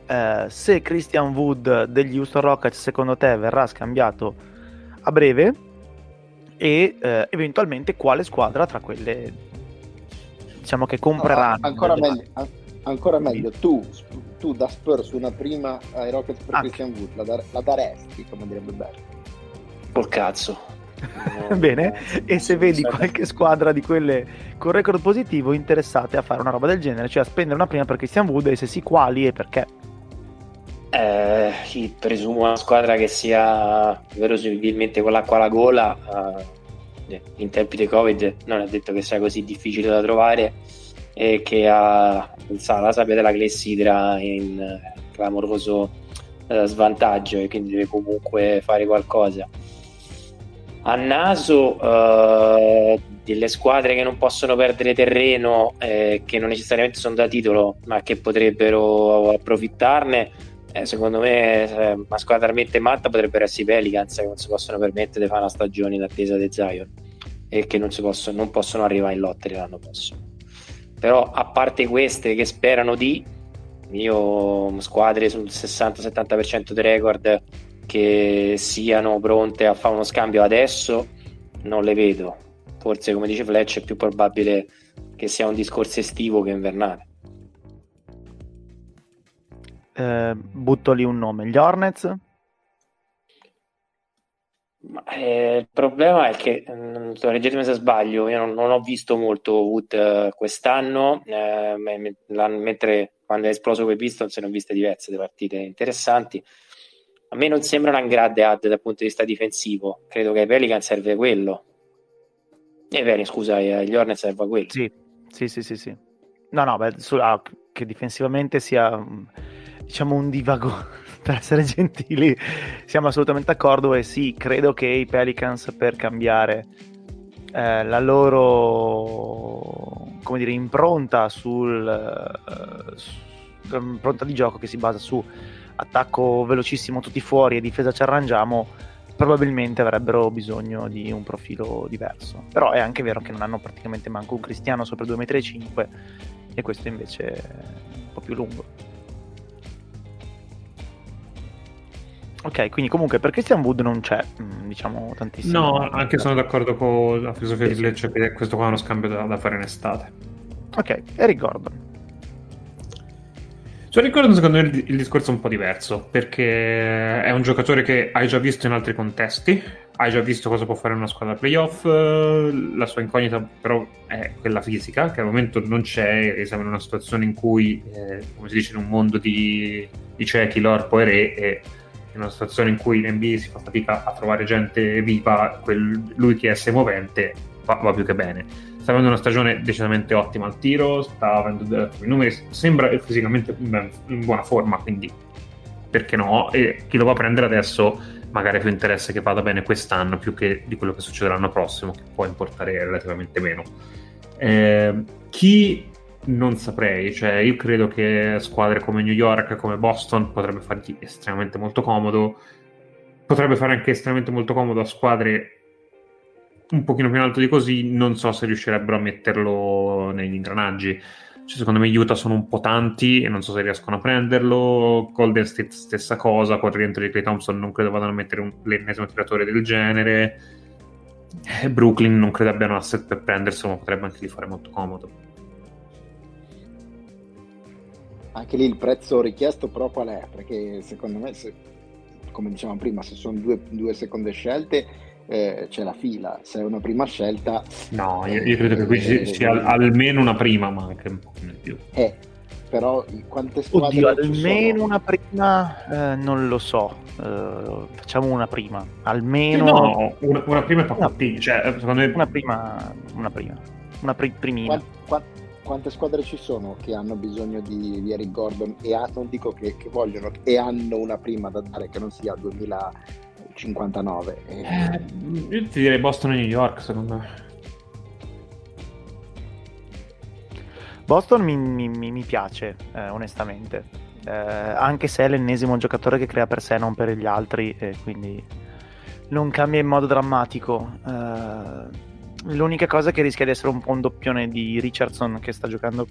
eh, se Christian Wood degli Houston Rockets secondo te verrà scambiato a breve e eh, eventualmente quale squadra tra quelle diciamo che compreranno. No, ancora, meglio, an- ancora meglio, tu, tu da Spurs una prima ai Rockets per Anche. Christian Wood la, dar- la daresti come direbbe Berto Col cazzo. Bene, e se vedi qualche squadra di quelle con record positivo interessate a fare una roba del genere, cioè a spendere una prima per Christian Wood e se sì quali e perché? Eh, presumo una squadra che sia verosimilmente con l'acqua alla gola uh, in tempi di Covid non è detto che sia così difficile da trovare e che ha la sabbia della clessidra in uh, clamoroso uh, svantaggio e quindi deve comunque fare qualcosa a naso uh, delle squadre che non possono perdere terreno, eh, che non necessariamente sono da titolo, ma che potrebbero approfittarne. Eh, secondo me, eh, una squadra talmente matta potrebbero essere i Pelicans, che non si possono permettere di fare una stagione in attesa di Zion e che non, possono, non possono arrivare in lottery l'anno prossimo. Però, a parte queste che sperano di, io squadre sul 60-70% di record che siano pronte a fare uno scambio adesso non le vedo. Forse, come dice Fletch, è più probabile che sia un discorso estivo che invernale. Eh, butto lì un nome, gli Hornets? Ma, eh, il problema è che, mh, leggetemi se sbaglio, io non, non, ho visto molto Wood uh, quest'anno, eh, mentre quando è esploso quei Pistons ne ho viste diverse di partite interessanti a me non sembra una grande ad dal punto di vista difensivo. Credo che ai Pelican serve quello. E eh, bene, scusa, agli Hornets serve quello. Sì, sì, sì, sì. sì. No, no, beh, su, ah, che difensivamente sia diciamo un divago per essere gentili siamo assolutamente d'accordo e sì credo che i Pelicans per cambiare eh, la loro come dire impronta sul su, impronta di gioco che si basa su attacco velocissimo tutti fuori e difesa ci arrangiamo, probabilmente avrebbero bisogno di un profilo diverso. Però è anche vero che non hanno praticamente manco un cristiano sopra 2,5 m e questo invece è un po' più lungo. Ok, quindi comunque per Christian Wood non c'è, mm, diciamo, tantissimo. No, anche sono d'accordo con la filosofia sì, di Lecce che questo qua è uno scambio da, da fare in estate. Ok, Eric Gordon. Su Ricordo secondo me il, discorso è un po' diverso, perché è un giocatore che hai già visto in altri contesti, hai già visto cosa può fare una squadra playoff, la sua incognita però è quella fisica, che al momento non c'è, e siamo in una situazione in cui, eh, come si dice, in un mondo di, di ciechi, l'orpo e re, e in una situazione in cui l'NBA si fa fatica a trovare gente viva, quel, lui che è semovente va, va più che bene sta avendo una stagione decisamente ottima al tiro, sta avendo i numeri, sembra fisicamente in, in buona forma, quindi perché no? E chi lo va a prendere adesso magari ha più interesse che vada bene quest'anno più che di quello che succederà l'anno prossimo, che può importare relativamente meno. Eh, chi non saprei, cioè io credo che squadre come New York, come Boston potrebbe fargli estremamente molto comodo, potrebbe fare anche estremamente molto comodo a squadre un pochino più in alto di così, non so se riuscirebbero a metterlo negli ingranaggi. Cioè, secondo me Utah sono un po' tanti e non so se riescono a prenderlo. Golden State stessa cosa, con il rientro di Clay Thompson non credo vadano a mettere un, l'ennesimo tiratore del genere. E Brooklyn non credo abbiano asset per prenderselo, ma potrebbe anche gli fare molto comodo. Anche lì il prezzo richiesto però qual è? Perché secondo me, se, come dicevamo prima, se sono due, due seconde scelte eh, c'è la fila, se è una prima scelta... No, io, io credo che qui ci eh, sia almeno una prima, ma anche un po' di più. Eh, però quante squadre Oddio, ci almeno sono? una prima, eh, non lo so. Eh, facciamo una prima, almeno No, una, una prima è No. Pacottini, cioè, secondo me... una prima, una prima, una pri- primina. Quan- qua- quante squadre ci sono che hanno bisogno di, di Eric Gordon e ha- non dico che, che vogliono e hanno una prima da dare che non sia 2059 Eh, Eh, io ti direi Boston e New York, secondo me. Boston mi, mi- mi- mi piace, eh, onestamente. Eh, anche se è l'ennesimo giocatore che crea per sé, non per gli altri, e quindi non cambia in modo drammatico. L'unica cosa che rischia di essere un po' un doppione di Richardson che sta giocando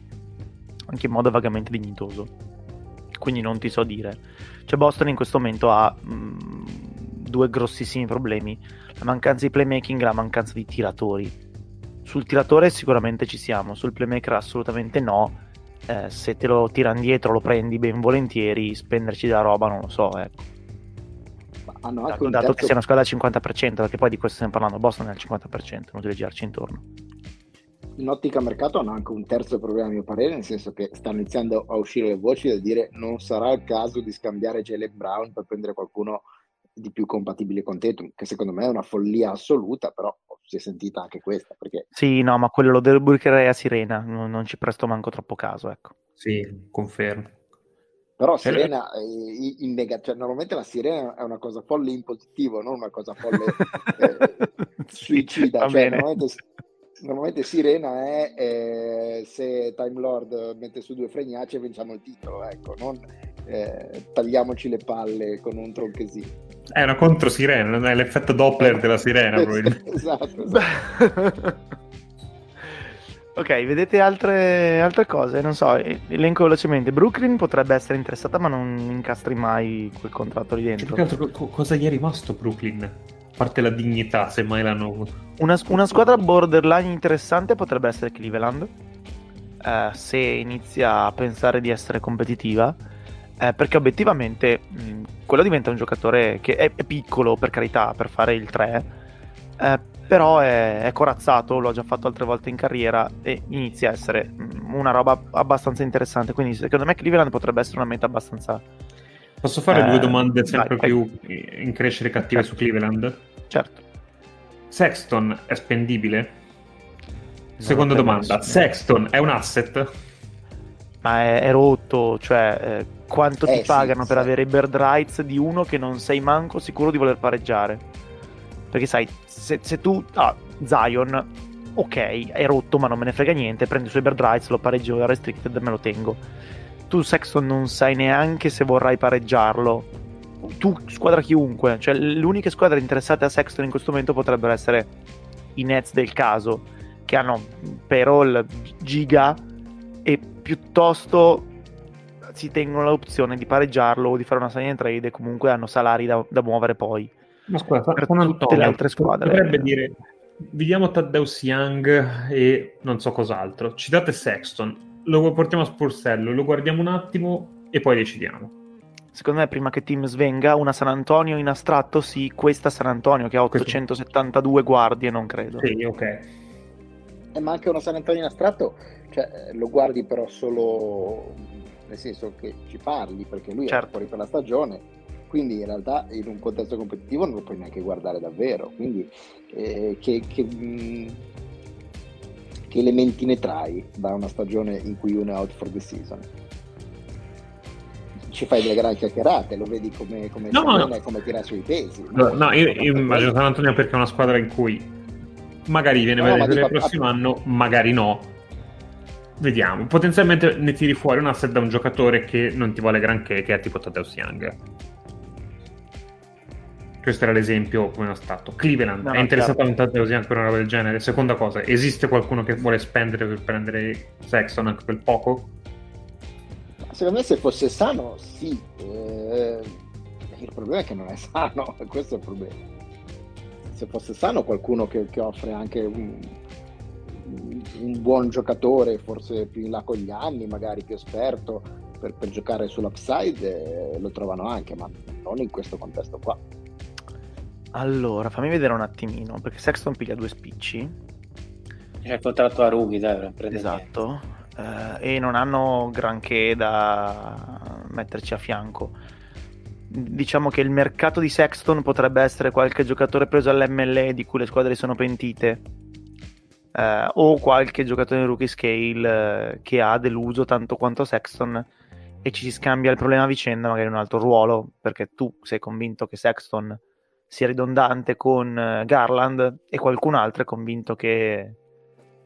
anche in modo vagamente dignitoso. Quindi non ti so dire. Cioè, Boston in questo momento ha mm, due grossissimi problemi: la mancanza di playmaking e la mancanza di tiratori. Sul tiratore sicuramente ci siamo, sul playmaker assolutamente no. Eh, se te lo tirano dietro lo prendi ben volentieri, spenderci della roba non lo so, ecco. Hanno anche Dato, un dato che terzo sia una squadra al 50%, perché poi di questo stiamo parlando, Boston è al 50%, non devi girarci intorno. in ottica mercato hanno anche un terzo problema a mio parere, nel senso che stanno iniziando a uscire le voci da dire non sarà il caso di scambiare Jalen Brown per prendere qualcuno di più compatibile con Tatum, che secondo me è una follia assoluta, però si è sentita anche questa, perché Sì, no, ma quello lo debucherei a Sirena, non, non ci presto manco troppo caso, ecco. Sì, confermo. Però Eh, Sirena eh, in- nega- cioè, normalmente la Sirena è una cosa folle in positivo, non una cosa folle eh, suicida, va cioè bene. normalmente, normalmente Sirena è eh, se Time Lord mette su due fregnacce vinciamo il titolo, ecco, non eh, tagliamoci le palle con un tronchesino. È una controsirena, non è l'effetto Doppler della sirena, esatto, esatto. Ok, vedete altre, altre cose? Non so, elenco velocemente. Brooklyn potrebbe essere interessata, ma non incastri mai quel contratto lì Cioè, dentro. che altro, co- cosa gli è rimasto Brooklyn? A parte la dignità, se mai l'hanno. Una, una squadra borderline interessante potrebbe essere Cleveland, eh, se inizia a pensare di essere competitiva, eh, perché obiettivamente mh, quello diventa un giocatore che è, è piccolo, per carità, per fare il 3, eh, però è, è corazzato, l'ho già fatto altre volte in carriera e inizia a essere mh, una roba abbastanza interessante, quindi secondo me Cleveland potrebbe essere una meta abbastanza... Posso fare Eh, due domande sempre vai, più in crescere cattive Certo. su Cleveland? Certo. Sexton è spendibile? Seconda Non lo domanda, penso. Sexton è un asset? Ma è, è rotto, cioè eh, quanto ti Eh, sì, pagano per sì. avere i bird rights di uno che non sei manco sicuro di voler pareggiare? Perché sai, se, se tu... Ah, Zion, ok, è rotto ma non me ne frega niente, prendo i suoi bird rights, lo pareggio da restricted e me lo tengo. Tu Sexton non sai neanche se vorrai pareggiarlo. Tu, squadra chiunque, cioè le uniche squadre interessate a Sexton in questo momento potrebbero essere i Nets del caso, che hanno payroll giga e piuttosto si tengono l'opzione di pareggiarlo o di fare una sign and trade e comunque hanno salari da, da muovere poi. Ma scusa, San Per tutte Antonio le altre squadre. Potrebbe dire, vediamo Taddeus Young e non so cos'altro. Ci date Sexton, lo portiamo a Sporsello, lo guardiamo un attimo e poi decidiamo. Secondo me prima che Team svenga una San Antonio in astratto, sì, questa San Antonio che ha Questo- 872 guardie, non credo. Sì, ok. Eh, ma anche uno San Antonio in astratto, cioè, lo guardi però solo nel senso che ci parli perché lui Certo. è fuori per la stagione, quindi in realtà in un contesto competitivo non lo puoi neanche guardare davvero. Quindi eh, che, che, mh, che elementi ne trai da una stagione in cui uno è out for the season? Ci fai delle grandi chiacchierate, lo vedi come, come No, no. come tira sui pesi. No, no, io, io immagino San Antonio perché è una squadra in cui magari viene No, a ma il prossimo anno, magari no. Vediamo. Potenzialmente ne tiri fuori un asset da un giocatore che non ti vuole granché, che è tipo Tadeusz Young. Questo era l'esempio come è stato. Cleveland No, è interessato a chiaro. un Tadeusz Young per una roba del genere. Seconda cosa, esiste qualcuno che vuole spendere per prendere Sexton anche quel poco? Secondo me se fosse sano, sì. Eh, il problema è che non è sano, questo è il problema. Se fosse sano qualcuno che, che offre anche un, un buon giocatore, forse più in là con gli anni, magari più esperto, per, per giocare sull'upside eh, lo trovano anche, ma non in questo contesto qua. Allora, fammi vedere un attimino, perché Sexton piglia due spicci. C'è il contratto a Rughi, dai, prendere Esatto. eh, e non hanno granché da metterci a fianco. Diciamo che il mercato di Sexton potrebbe essere qualche giocatore preso all'MLE di cui le squadre sono pentite. eh, o qualche giocatore in rookie scale eh, che ha deluso tanto quanto Sexton e ci si scambia il problema a vicenda magari in un altro ruolo perché tu sei convinto che Sexton sia ridondante con eh, Garland e qualcun altro è convinto che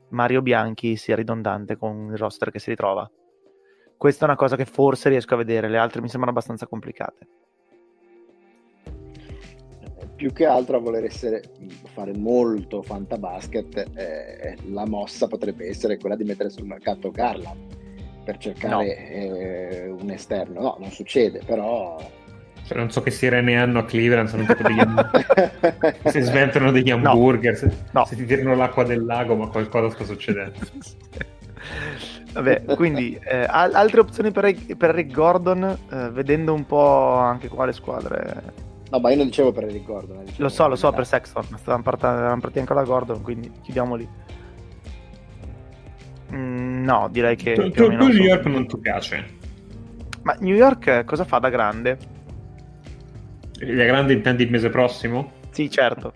Mario Bianchi sia ridondante con il roster che si ritrova. Questa è una cosa che forse riesco a vedere, le altre mi sembrano abbastanza complicate. Più che altro a voler essere, fare molto fantabasket, eh, la mossa potrebbe essere quella di mettere sul mercato Garland per cercare No. eh, un esterno. No, non succede, però... Cioè, non so che sirene hanno a Cleveland, sono tipo degli ham- si sventano degli hamburger, se, No. se ti tirano l'acqua del lago, ma qualcosa sta succedendo. Vabbè, quindi eh, al- altre opzioni per, per Rick Gordon, eh, vedendo un po' anche qua le squadre. No, ma io non dicevo per il Gordon. eh, dicevo Lo so, lo so per Sexton, stavamo part- stavamo partendo ancora da Gordon, quindi chiudiamo lì. Mm, no, direi che Tu, tu- tu New York non ti piace? Ma New York cosa fa da grande? La grande intendi il mese prossimo? Sì, certo.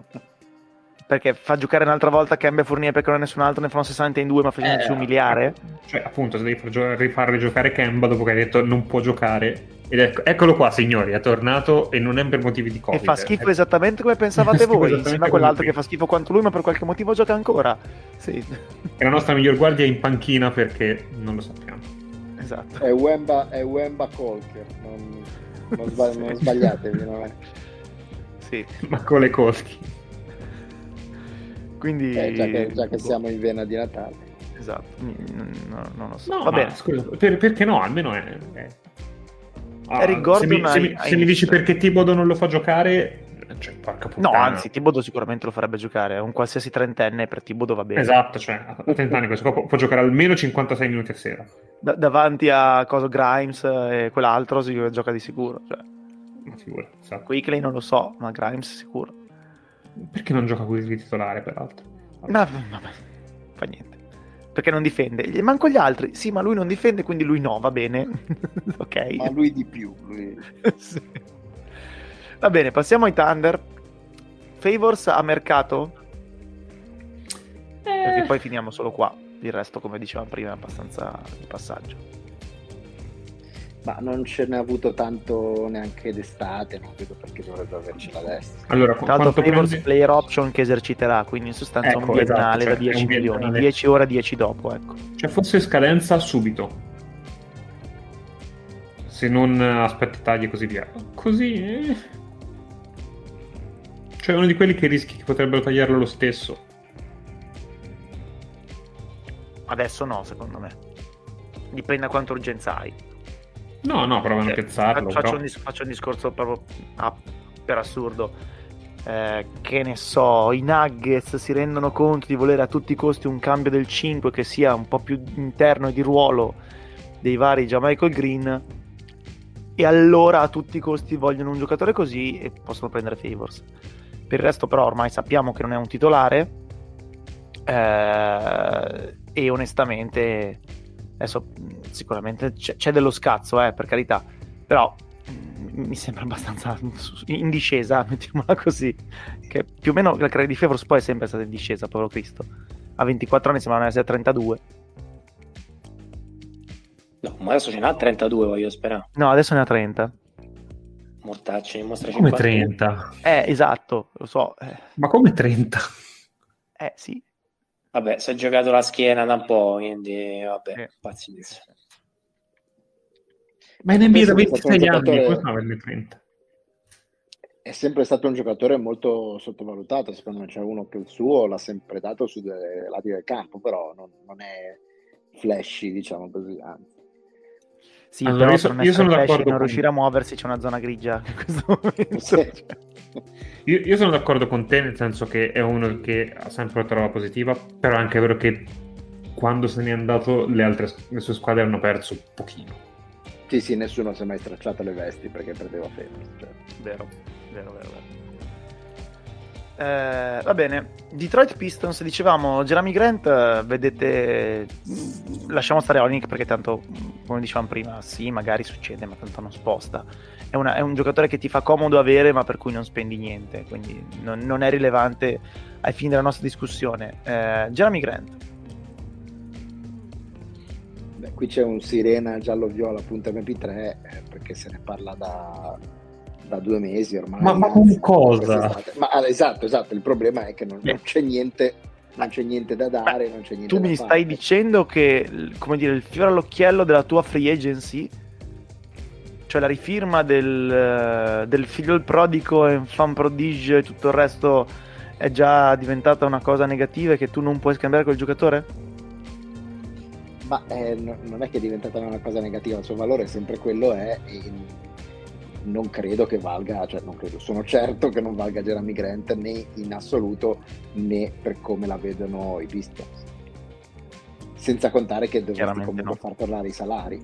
Perché fa giocare un'altra volta Kemba e Fournier perché non ha nessun altro, ne fanno 60 in due, ma facendoci Eh, umiliare. Cioè, appunto, se devi far gio- rifarli giocare Kemba dopo che hai detto non può giocare. Ed ecco, eccolo qua, signori, è tornato e non è per motivi di E Covid. fa schifo Eh, esattamente come pensavate Fa voi. Insieme a quell'altro che fa schifo quanto lui, ma per qualche motivo gioca ancora. Sì, E la nostra miglior guardia è in panchina perché non lo sappiamo. esatto. È Wemba, è Wemba Colker, non, non, sbag- non sbagliatevi. no? Sì. Ma con le coschi. Quindi... Eh, già, che, già che boh, siamo in vena di Natale. Esatto, no, non lo so. No, Va ma bene. scusa, per- perché no? Almeno è. è- Ah, se mi, se mi- se mi dici perché Tibodo non lo fa giocare, cioè, porca No, puttana. anzi, Tibodo sicuramente lo farebbe giocare. Un qualsiasi trentenne per Tibodo va bene. Esatto, cioè, a 30 anni questo qua può, può giocare almeno 56 minuti a sera. Da- davanti a Coso Grimes e quell'altro si gioca di sicuro. Cioè, Ma figura, esatto. Quickly non lo so, ma Grimes sicuro. Perché non gioca qui di titolare, peraltro? Ma vabbè, fa niente. Perché non difende. Manco gli altri. Sì, ma lui non difende, quindi lui no, va bene. ok. Ma lui di più. lui- Sì. Va bene, passiamo ai Thunder. Favors a mercato? Perché poi finiamo solo qua. Il resto, come dicevamo prima, è abbastanza di passaggio. Ma non ce n'è avuto tanto neanche d'estate, non vedo perché dovrebbe avercela adesso. Allora, qu- Tra l'altro, Favors prendi? player option che eserciterà, quindi in sostanza Ecco, un biennale esatto, da cioè, 10 è un milioni. biennale. 10 ora, 10 dopo, ecco. Cioè, fosse scadenza subito. Se non aspetti tagli e così via. Così, eh. Cioè, uno di quelli che rischi che potrebbero tagliarlo lo stesso. Adesso no, secondo me. Dipende da quanto urgenza hai. No, no, provano a Cioè, piazzarlo. faccio, però. un dis- faccio un discorso proprio ah, per assurdo. Eh, che ne so, i Nuggets si rendono conto di volere a tutti i costi un cambio del 5 che sia un po' più interno e di ruolo dei vari Michael Green. E allora a tutti i costi vogliono un giocatore così e possono prendere Favors. Per il resto, però, ormai sappiamo che non è un titolare. eh, e onestamente, adesso mh, sicuramente c'è, c'è dello scazzo, eh, per carità. Però mh, mi sembra abbastanza in discesa, mettiamola così. Che più o meno la carriera di Favors poi è sempre stata in discesa, povero Cristo. A 24 anni sembrano essere 32. No, ma adesso ce n'ha 32, voglio sperare. No, adesso ne ha 30. Mortacci, ne mostra Come 51. 30? Eh, esatto, lo so. Eh, Ma come 30? eh, sì. Vabbè, si è giocato la schiena da un po', quindi vabbè, Eh. pazienza. Ma in NBA da Penso che sia stato 26 un anni, giocatore- come fa a averne 30? È sempre stato un giocatore molto sottovalutato, secondo me c'è uno che il suo l'ha sempre dato su dei lati del campo, però non, non è flashy, diciamo così, anzi. Sì, Allora, però io per so- non io sono d'accordo non con- riuscire a muoversi c'è una zona grigia in questo momento. Sì. Io, io sono d'accordo con te, nel senso che è uno che ha sempre una trova positiva, però è anche vero che quando se n'è andato le altre le sue squadre hanno perso un pochino. Sì, sì, nessuno si è mai stracciato le vesti perché perdeva Favors. Cioè. Vero, vero, vero. vero. Eh, va bene, Detroit Pistons, dicevamo, Jeremy Grant, eh, vedete, mm, lasciamo stare Olinick perché tanto, mm, come dicevamo prima, sì, magari succede, ma tanto non sposta. È, una, è un giocatore che ti fa comodo avere, ma per cui non spendi niente, quindi non, non è rilevante ai fini della nostra discussione. Eh, Jeremy Grant. Beh, qui c'è un sirena giallo-viola.mp3 eh, perché se ne parla da da due mesi ormai. Ma, ma con cosa? Ma, ah, esatto, esatto, il problema è che non, non c'è niente non c'è niente da dare, non c'è niente Tu mi fare. stai dicendo che, come dire, il fiore all'occhiello della tua free agency, cioè la rifirma del, eh, del figlio il prodigo e fan prodigio e tutto il resto è già diventata una cosa negativa e che tu non puoi scambiare quel giocatore? Ma eh, no, non è che è diventata una cosa negativa, il suo valore è sempre quello è e non credo che valga, cioè non credo, sono certo che non valga Jeremy Grant né in assoluto né per come la vedono i Pistons. Senza contare che dovresti comunque no. far tornare i salari.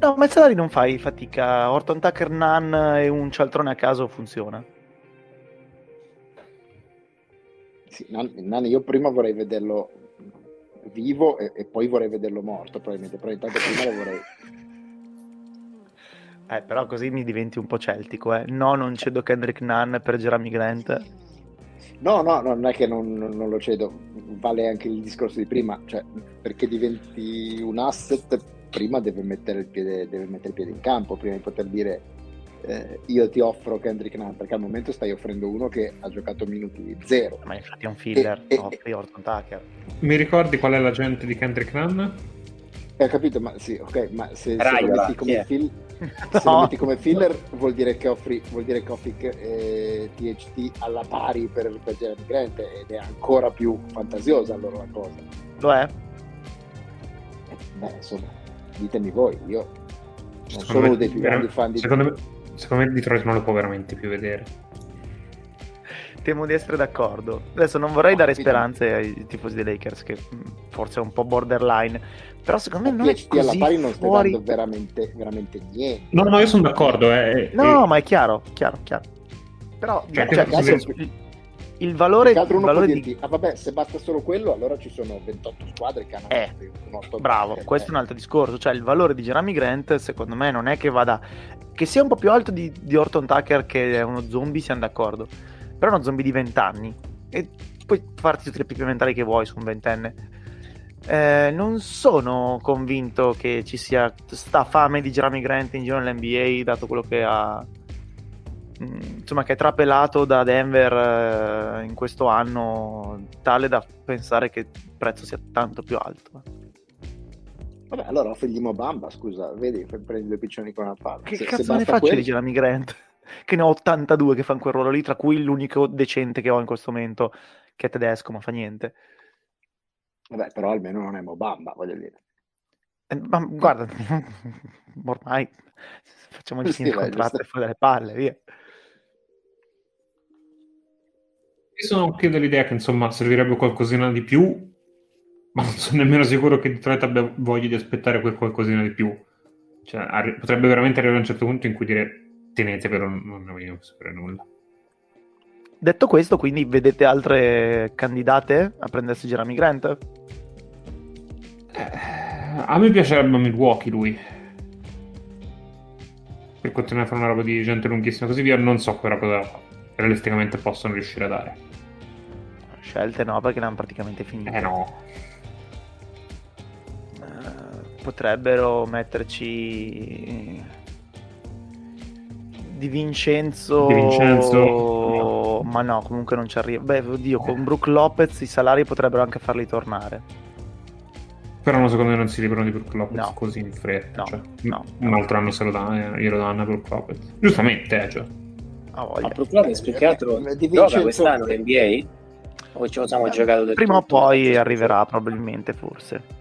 No, ma i salari non fai fatica. Orton Tucker, Nan e un cialtrone a caso funziona. Sì, Nan, io prima vorrei vederlo vivo e, e, poi vorrei vederlo morto, probabilmente, però intanto prima lo vorrei eh, però così mi diventi un po' celtico, eh. No, non cedo Kendrick Nunn per Jeremy Grant. No, no, non è che non, non, lo cedo, vale anche il discorso di prima, cioè perché diventi un asset prima deve mettere il piede, deve mettere il piede in campo, prima di poter dire eh, io ti offro Kendrick Nunn, perché al momento stai offrendo uno che ha giocato minuti zero. Ma infatti è un filler, e, offri Orton Tucker. Mi ricordi qual è l'agente di Kendrick Nunn? Eh, ho capito, ma sì, ok, ma se, se lo metti come yeah. fill, se lo metti come filler vuol dire che offri, vuol dire che offri eh, THT alla pari per, per Jeremy Grant ed è ancora più fantasiosa allora la cosa. Lo è? Beh, insomma, ditemi voi, io non secondo sono uno dei più grandi fan di... Secondo me, secondo me Detroit non lo può veramente più vedere temo di essere d'accordo. Adesso non vorrei dare speranze ai tifosi dei Lakers, che forse è un po' borderline, però secondo me non è così alla pari non stai fuori... dando veramente, veramente niente. No, no, io sono d'accordo. Eh, no, eh. ma è chiaro, chiaro, chiaro. Però cioè, cioè, cioè, il, il valore, il valore di... dirti, ah vabbè, se basta solo quello, allora ci sono 28 squadre che hanno eh, bravo, perché... questo è un altro discorso, cioè il valore di Jeremy Grant secondo me non è che vada che sia un po' più alto di, di Orton Tucker che è uno zombie, siamo d'accordo però è uno zombie di 20 anni e puoi farti tutte le pippe mentali che vuoi su un ventenne. Eh, non sono convinto che ci sia sta fame di Jeremy Grant in giro nell'NBA, dato quello che ha. Mm, insomma, che è trapelato da Denver eh, in questo anno, tale da pensare che il prezzo sia tanto più alto. Vabbè, allora offrigli Bamba, scusa, vedi, prendi due piccioni con una palla. Che se, cazzo se ne faccio quello... di Jeremy Grant? che ne ho 82 che fanno quel ruolo lì, tra cui l'unico decente che ho in questo momento, che è tedesco, ma fa niente. Vabbè, però almeno non è Mobamba, voglio dire. Eh, ma guarda, ormai facciamo il sì, contratto e fuori dalle palle, via. Io sono anche dell'idea che insomma servirebbe qualcosina di più, ma non sono nemmeno sicuro che Detroit abbia voglia di aspettare quel qualcosina di più. Cioè, arri- potrebbe veramente arrivare a un certo punto in cui dire tenete però non ne vogliamo sapere nulla. Detto questo, quindi vedete altre candidate a prendersi Jeremy Grant? Eh, a me piacerebbe Milwaukee lui. Per continuare a fare una roba di gente lunghissima così via, non so quella cosa realisticamente possono riuscire a dare. Scelte no, perché l'hanno praticamente finito. Eh no. Uh, potrebbero metterci di Vincenzo, di Vincenzo... ma no, comunque non ci arriva. Beh, oddio, con Brook Lopez i salari potrebbero anche farli tornare. Però no, secondo me non si liberano di Brook Lopez no. così in fretta. No, cioè, no, un altro anno se lo danno, glielo danno a Brook Lopez. Giustamente, eh, cioè. Ah, voglia. Ma Brook Lopez più che altro Vincenzo... gioca quest'anno l'NBA? O ci siamo giocato del Prima o poi arriverà, probabilmente, forse.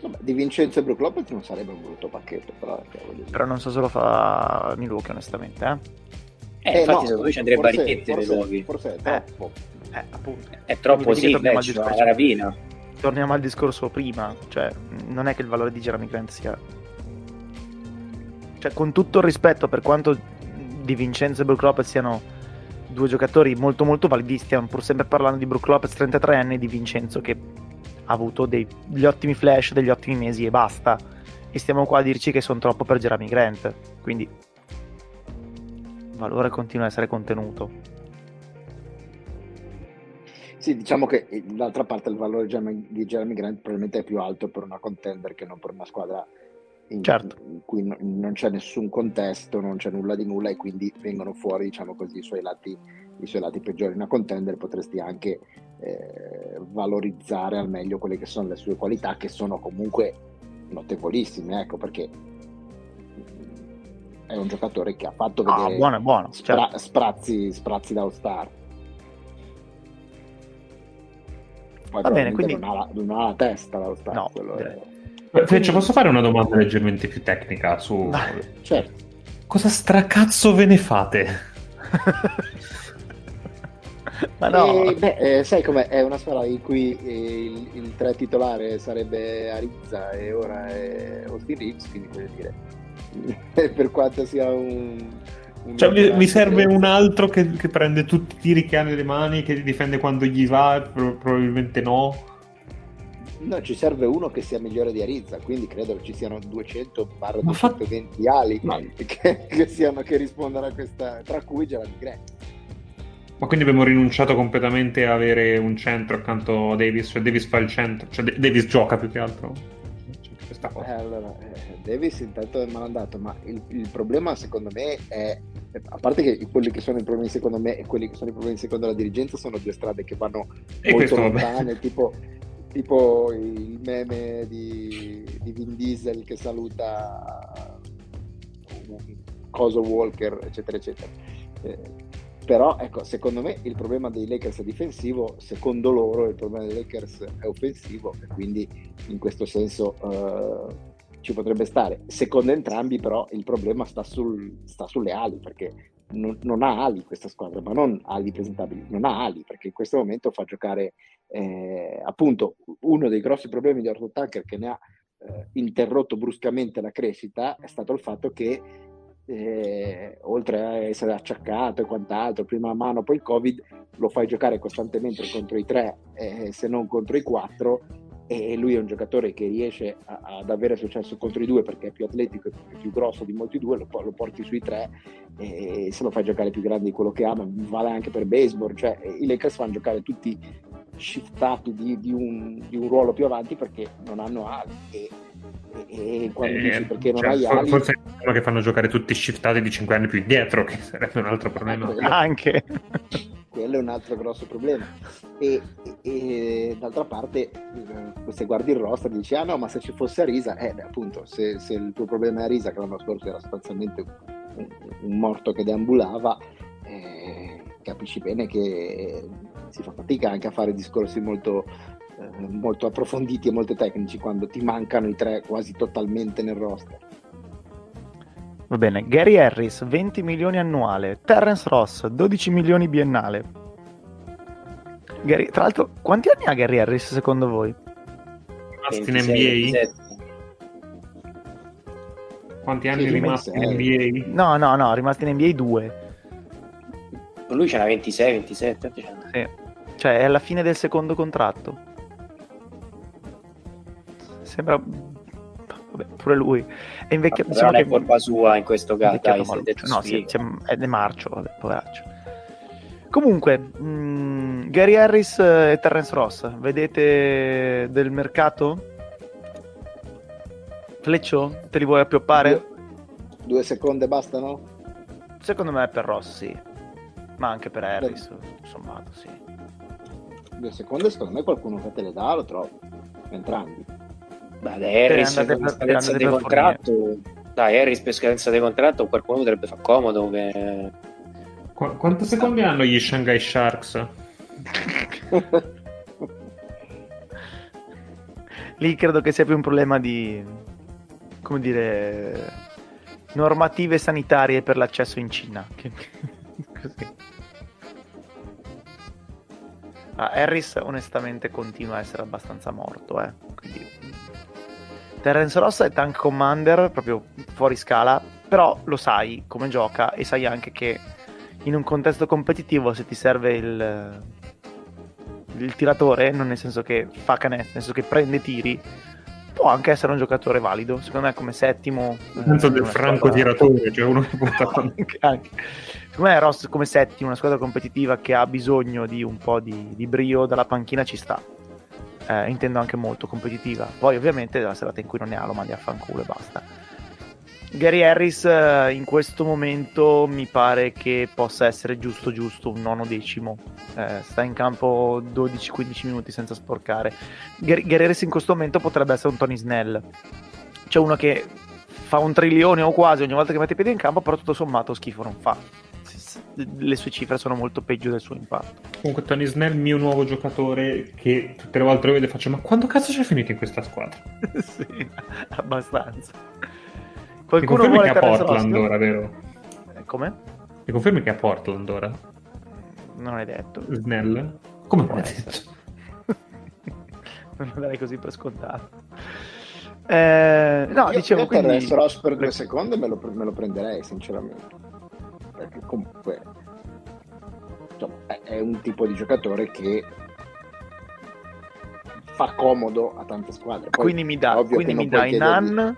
Vabbè, di Vincenzo e Brook Lopez non sarebbe un brutto pacchetto, però, però non so se lo fa Milwaukee, onestamente. Eh, eh, eh infatti, no, secondo me ci andrebbe a rimettere nuovi. Forse è eh, troppo. Eh, eh, appunto. È troppo, sì, beh, la rapina. Torniamo al discorso prima, cioè, non è che il valore di Jeremy Grant sia cioè, con tutto il rispetto per quanto Di Vincenzo e Brook Lopez siano due giocatori molto molto validi, stiamo pur sempre parlando di Brook Lopez 33 anni e di Vincenzo che ha avuto degli ottimi flash, degli ottimi mesi e basta. E stiamo qua a dirci che sono troppo per Jeremy Grant. Quindi il valore continua a essere contenuto. Sì, diciamo che eh, d'altra parte il valore di Jeremy Grant probabilmente è più alto per una contender che non per una squadra in, certo. in cui no, non c'è nessun contesto, non c'è nulla di nulla e quindi vengono fuori, diciamo così, i suoi lati, i suoi lati peggiori. Una contender potresti anche eh, valorizzare al meglio quelle che sono le sue qualità, che sono comunque notevolissime, ecco perché è un giocatore che ha fatto ah, vedere ah, buono, buono, spra- certo. sprazzi, sprazzi da All-Star. Poi Va bene, quindi... non, ha la, non ha la testa da All-Star. No, è... Freccia, posso fare una domanda leggermente più tecnica su... certo. Cosa stracazzo ve ne fate? Ma no. E, beh, eh, sai com'è? È una squadra in cui eh, il, il tre titolare sarebbe Arizza e ora è Austin Reeves, quindi voglio dire, per quanto sia un... un cioè, mi, mi, serve un altro che, che, prende tutti i tiri che ha nelle mani, che difende quando gli va, pro- probabilmente no. No, ci serve uno che sia migliore di Arizza, quindi credo che ci siano 200 barra 220 fa... ali Ma... che, che, siano, che rispondano a questa, tra cui Gerard Grant. Ma quindi abbiamo rinunciato completamente a avere un centro accanto a Davis, cioè Davis fa il centro, cioè Davis gioca più che altro. Questa cosa. Eh, allora, eh, Davis intanto è malandato, ma il, il, problema secondo me è, a parte che quelli che sono i problemi secondo me e quelli che sono i problemi secondo la dirigenza sono due strade che vanno e molto lontane, tipo, tipo, il meme di, di Vin Diesel che saluta Coso Walker, eccetera, eccetera. Eh, però ecco, secondo me il problema dei Lakers è difensivo, secondo loro il problema dei Lakers è offensivo e quindi in questo senso uh, ci potrebbe stare. Secondo entrambi però il problema sta, sul, sta sulle ali perché non, non, ha ali questa squadra, ma non ali presentabili, non ha ali perché in questo momento fa giocare eh, appunto uno dei grossi problemi di Arthur Tucker che ne ha eh, interrotto bruscamente la crescita è stato il fatto che eh, oltre a essere acciaccato e quant'altro, prima mano, poi il Covid, lo fai giocare costantemente contro i tre, eh, se non contro i quattro, e lui è un giocatore che riesce a, ad avere successo contro i due perché è più atletico e più grosso di molti due, lo, lo, porti sui tre e se lo fai giocare più grande di quello che ha, ma vale anche per baseball, cioè i Lakers fanno giocare tutti shiftati di, di, un, di un ruolo più avanti perché non hanno ali e e quando eh, dici perché non cioè, hai ali forse è che fanno giocare tutti shiftati di 5 anni più indietro che sarebbe un altro problema. Quello, anche. quello è un altro grosso problema. E, e, e d'altra parte eh, se guardi il roster dici ah no ma se ci fosse Arisa eh beh, appunto se, se, il tuo problema è Arisa che l'anno scorso era sostanzialmente un, un morto che deambulava eh, capisci bene che si fa fatica anche a fare discorsi molto molto approfonditi e molto tecnici quando ti mancano i tre quasi totalmente nel roster. Va bene, Gary Harris 20 milioni annuale, Terence Ross 12 milioni biennale. Gary, tra l'altro, quanti anni ha Gary Harris secondo voi? Rimasti in NBA? Quanti anni è rimasti in NBA? No, no, no, rimasti in NBA 2. Lui ce n'ha 26, 27. Sì. Cioè, è alla fine del secondo contratto sembra Vabbè, pure lui è invecchiato diciamo non è colpa sua in questo caso dai, no, sì, è De Marcio vabbè, poveraccio comunque mh, mm, Gary Harris e Terence Ross vedete del mercato? Fleccio? te li vuoi appioppare? due, due secondi bastano? secondo me per Ross sì ma anche per Harris sommato sì due secondi secondo me qualcuno che te le dà lo trovo entrambi Beh, dai, Harris per, per scadenza di contratto. Dai, Harris per scadenza di contratto qualcuno potrebbe far comodo. Che... Qu- quanti secondi hanno gli Shanghai Sharks? Lì credo che sia più un problema di come dire normative sanitarie per l'accesso in Cina. Così. Ah, Harris onestamente continua a essere abbastanza morto, eh. Quindi Terence Ross è tank commander, proprio fuori scala, però lo sai come gioca e sai anche che in un contesto competitivo se ti serve il, il tiratore, non nel senso che fa canestro, nel senso che prende tiri, può anche essere un giocatore valido. Secondo me, come settimo. Senza del franco tiratore, cioè uno che porta anche, anche. Secondo me, Ross come settimo, una squadra competitiva che ha bisogno di un po' di, di brio dalla panchina ci sta. Eh, intendo anche molto competitiva. Poi, ovviamente, la serata in cui non ne ha, lo mandi a fanculo e basta. Gary Harris eh, in questo momento mi pare che possa essere giusto giusto un nono decimo eh, sta in campo 12-15 minuti senza sporcare Gary, Gary Harris in questo momento potrebbe essere un Tony Snell c'è uno che fa un trilione o quasi ogni volta che mette i piedi in campo però tutto sommato schifo non fa le sue cifre sono molto peggio del suo impatto comunque Tony Snell mio nuovo giocatore che tutte le volte lo vedo e faccio ma quando cazzo c'è finito in questa squadra? sì abbastanza Qualcuno vuole che a Portland ora, vero? Eh, come? Mi confermi che è a Portland ora? Non è detto. Snell? Come può essere? non lo darei così per scontato. Eh, no, io, dicevo io quindi... se Ross per due secondi me lo, me lo prenderei, sinceramente. Perché comunque insomma, è un tipo di giocatore che fa comodo a tante squadre. Poi, quindi mi dà, quindi mi dai Nan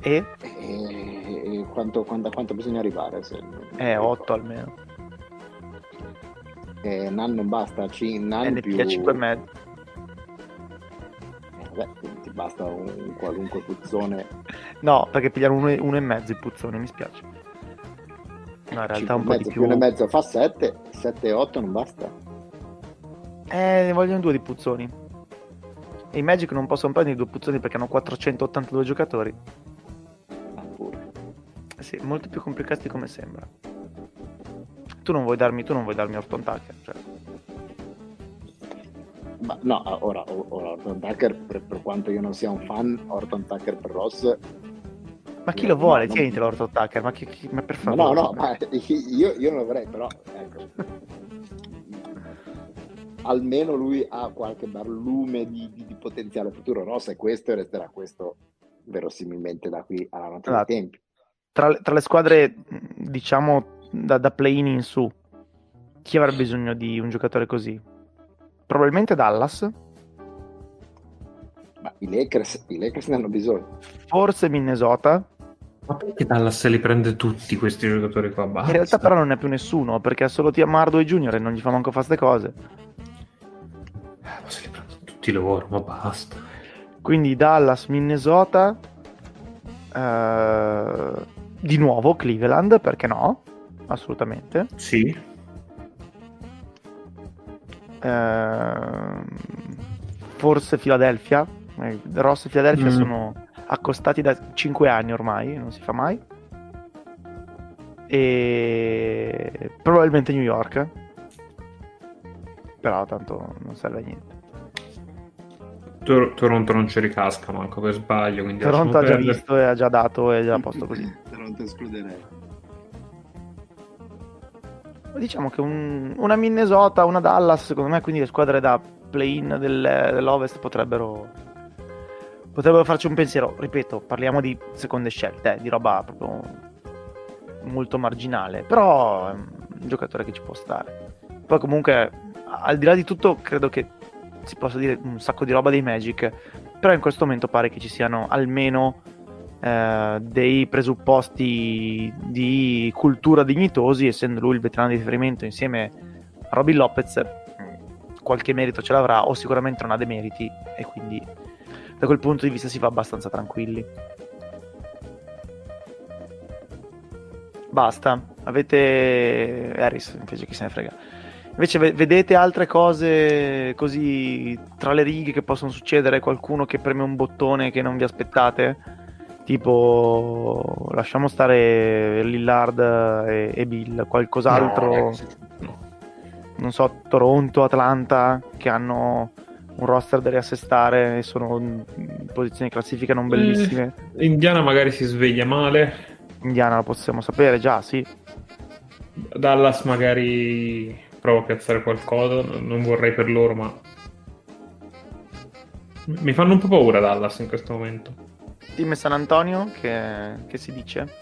E? e quanto, quanto, quanto, bisogna arrivare? Se eh, 8 almeno. Eh, Nan non basta, C, Nan NPA più... 5,5. Eh, vabbè, ti basta un qualunque puzzone. No, perché pigliare uno, uno e mezzo il puzzone, mi spiace. No, in realtà un po' mezzo, di più. Uno e mezzo fa 7, 7 e 8 non basta. Eh, ne vogliono due di puzzoni. E i Magic non possono prendere due puzzoni perché hanno 482 giocatori. Sì, molto più complicati come sembra. Tu non vuoi darmi, tu non vuoi darmi Orton Tucker, cioè. Ma no, ora, ora Orton Tucker, per, per, quanto io non sia un fan, Orton Tucker per Ross... Ma chi lo vuole? No, Tienitelo non... Orton Tucker, ma, chi, chi, ma per favore. No, no, ma io, io non lo vorrei, però, ecco. Almeno lui ha qualche barlume di, di, di potenziale futuro. Ross è questo e resterà questo verosimilmente da qui alla notte allora, dei tempi tra, tra le squadre, diciamo, da, da play-in in su, chi avrà bisogno di un giocatore così? Probabilmente Dallas. Ma i Lakers, i Lakers ne hanno bisogno. Forse Minnesota. Ma perché Dallas se li prende tutti questi giocatori qua? Basta. In realtà però non è più nessuno, perché ha solo Tiamardo e Junior e non gli fa manco fare queste cose. Eh, ma se li prendono tutti loro, ma basta. Quindi Dallas, Minnesota, uh, di nuovo Cleveland, perché no? Assolutamente. Sì. Uh, forse Philadelphia. Eh, Ross e Philadelphia mm. sono accostati da 5 anni ormai, non si fa mai. E probabilmente New York. Però tanto non serve a niente. Tor- Toronto non ci ricasca manco per sbaglio. Quindi Toronto ha già perdere. visto e ha già dato e già a posto così. Toronto escluderei. Diciamo che un, una Minnesota, una Dallas, secondo me, quindi le squadre da play-in del, dell'Ovest potrebbero, potrebbero farci un pensiero. Ripeto, parliamo di seconde scelte, eh, di roba proprio molto marginale, però è un giocatore che ci può stare. Poi comunque, al di là di tutto, credo che si possa dire un sacco di roba dei Magic, però in questo momento pare che ci siano almeno eh, dei presupposti di cultura dignitosi, essendo lui il veterano di riferimento insieme a Robin Lopez, qualche merito ce l'avrà o sicuramente non ha dei meriti e quindi da quel punto di vista si va abbastanza tranquilli. Basta, avete Harris invece chi se ne frega. Invece vedete altre cose così tra le righe che possono succedere? Qualcuno che preme un bottone che non vi aspettate? Tipo, lasciamo stare Lillard e, e Bill, qualcos'altro? No, non so, Toronto, Atlanta, che hanno un roster da riassestare e sono in posizioni classifica non bellissime. Eh, Indiana magari si sveglia male. Indiana lo possiamo sapere già, sì. Dallas magari provo a piazzare qualcosa, non vorrei per loro, ma mi fanno un po' paura Dallas in questo momento. Team San Antonio, che, che si dice?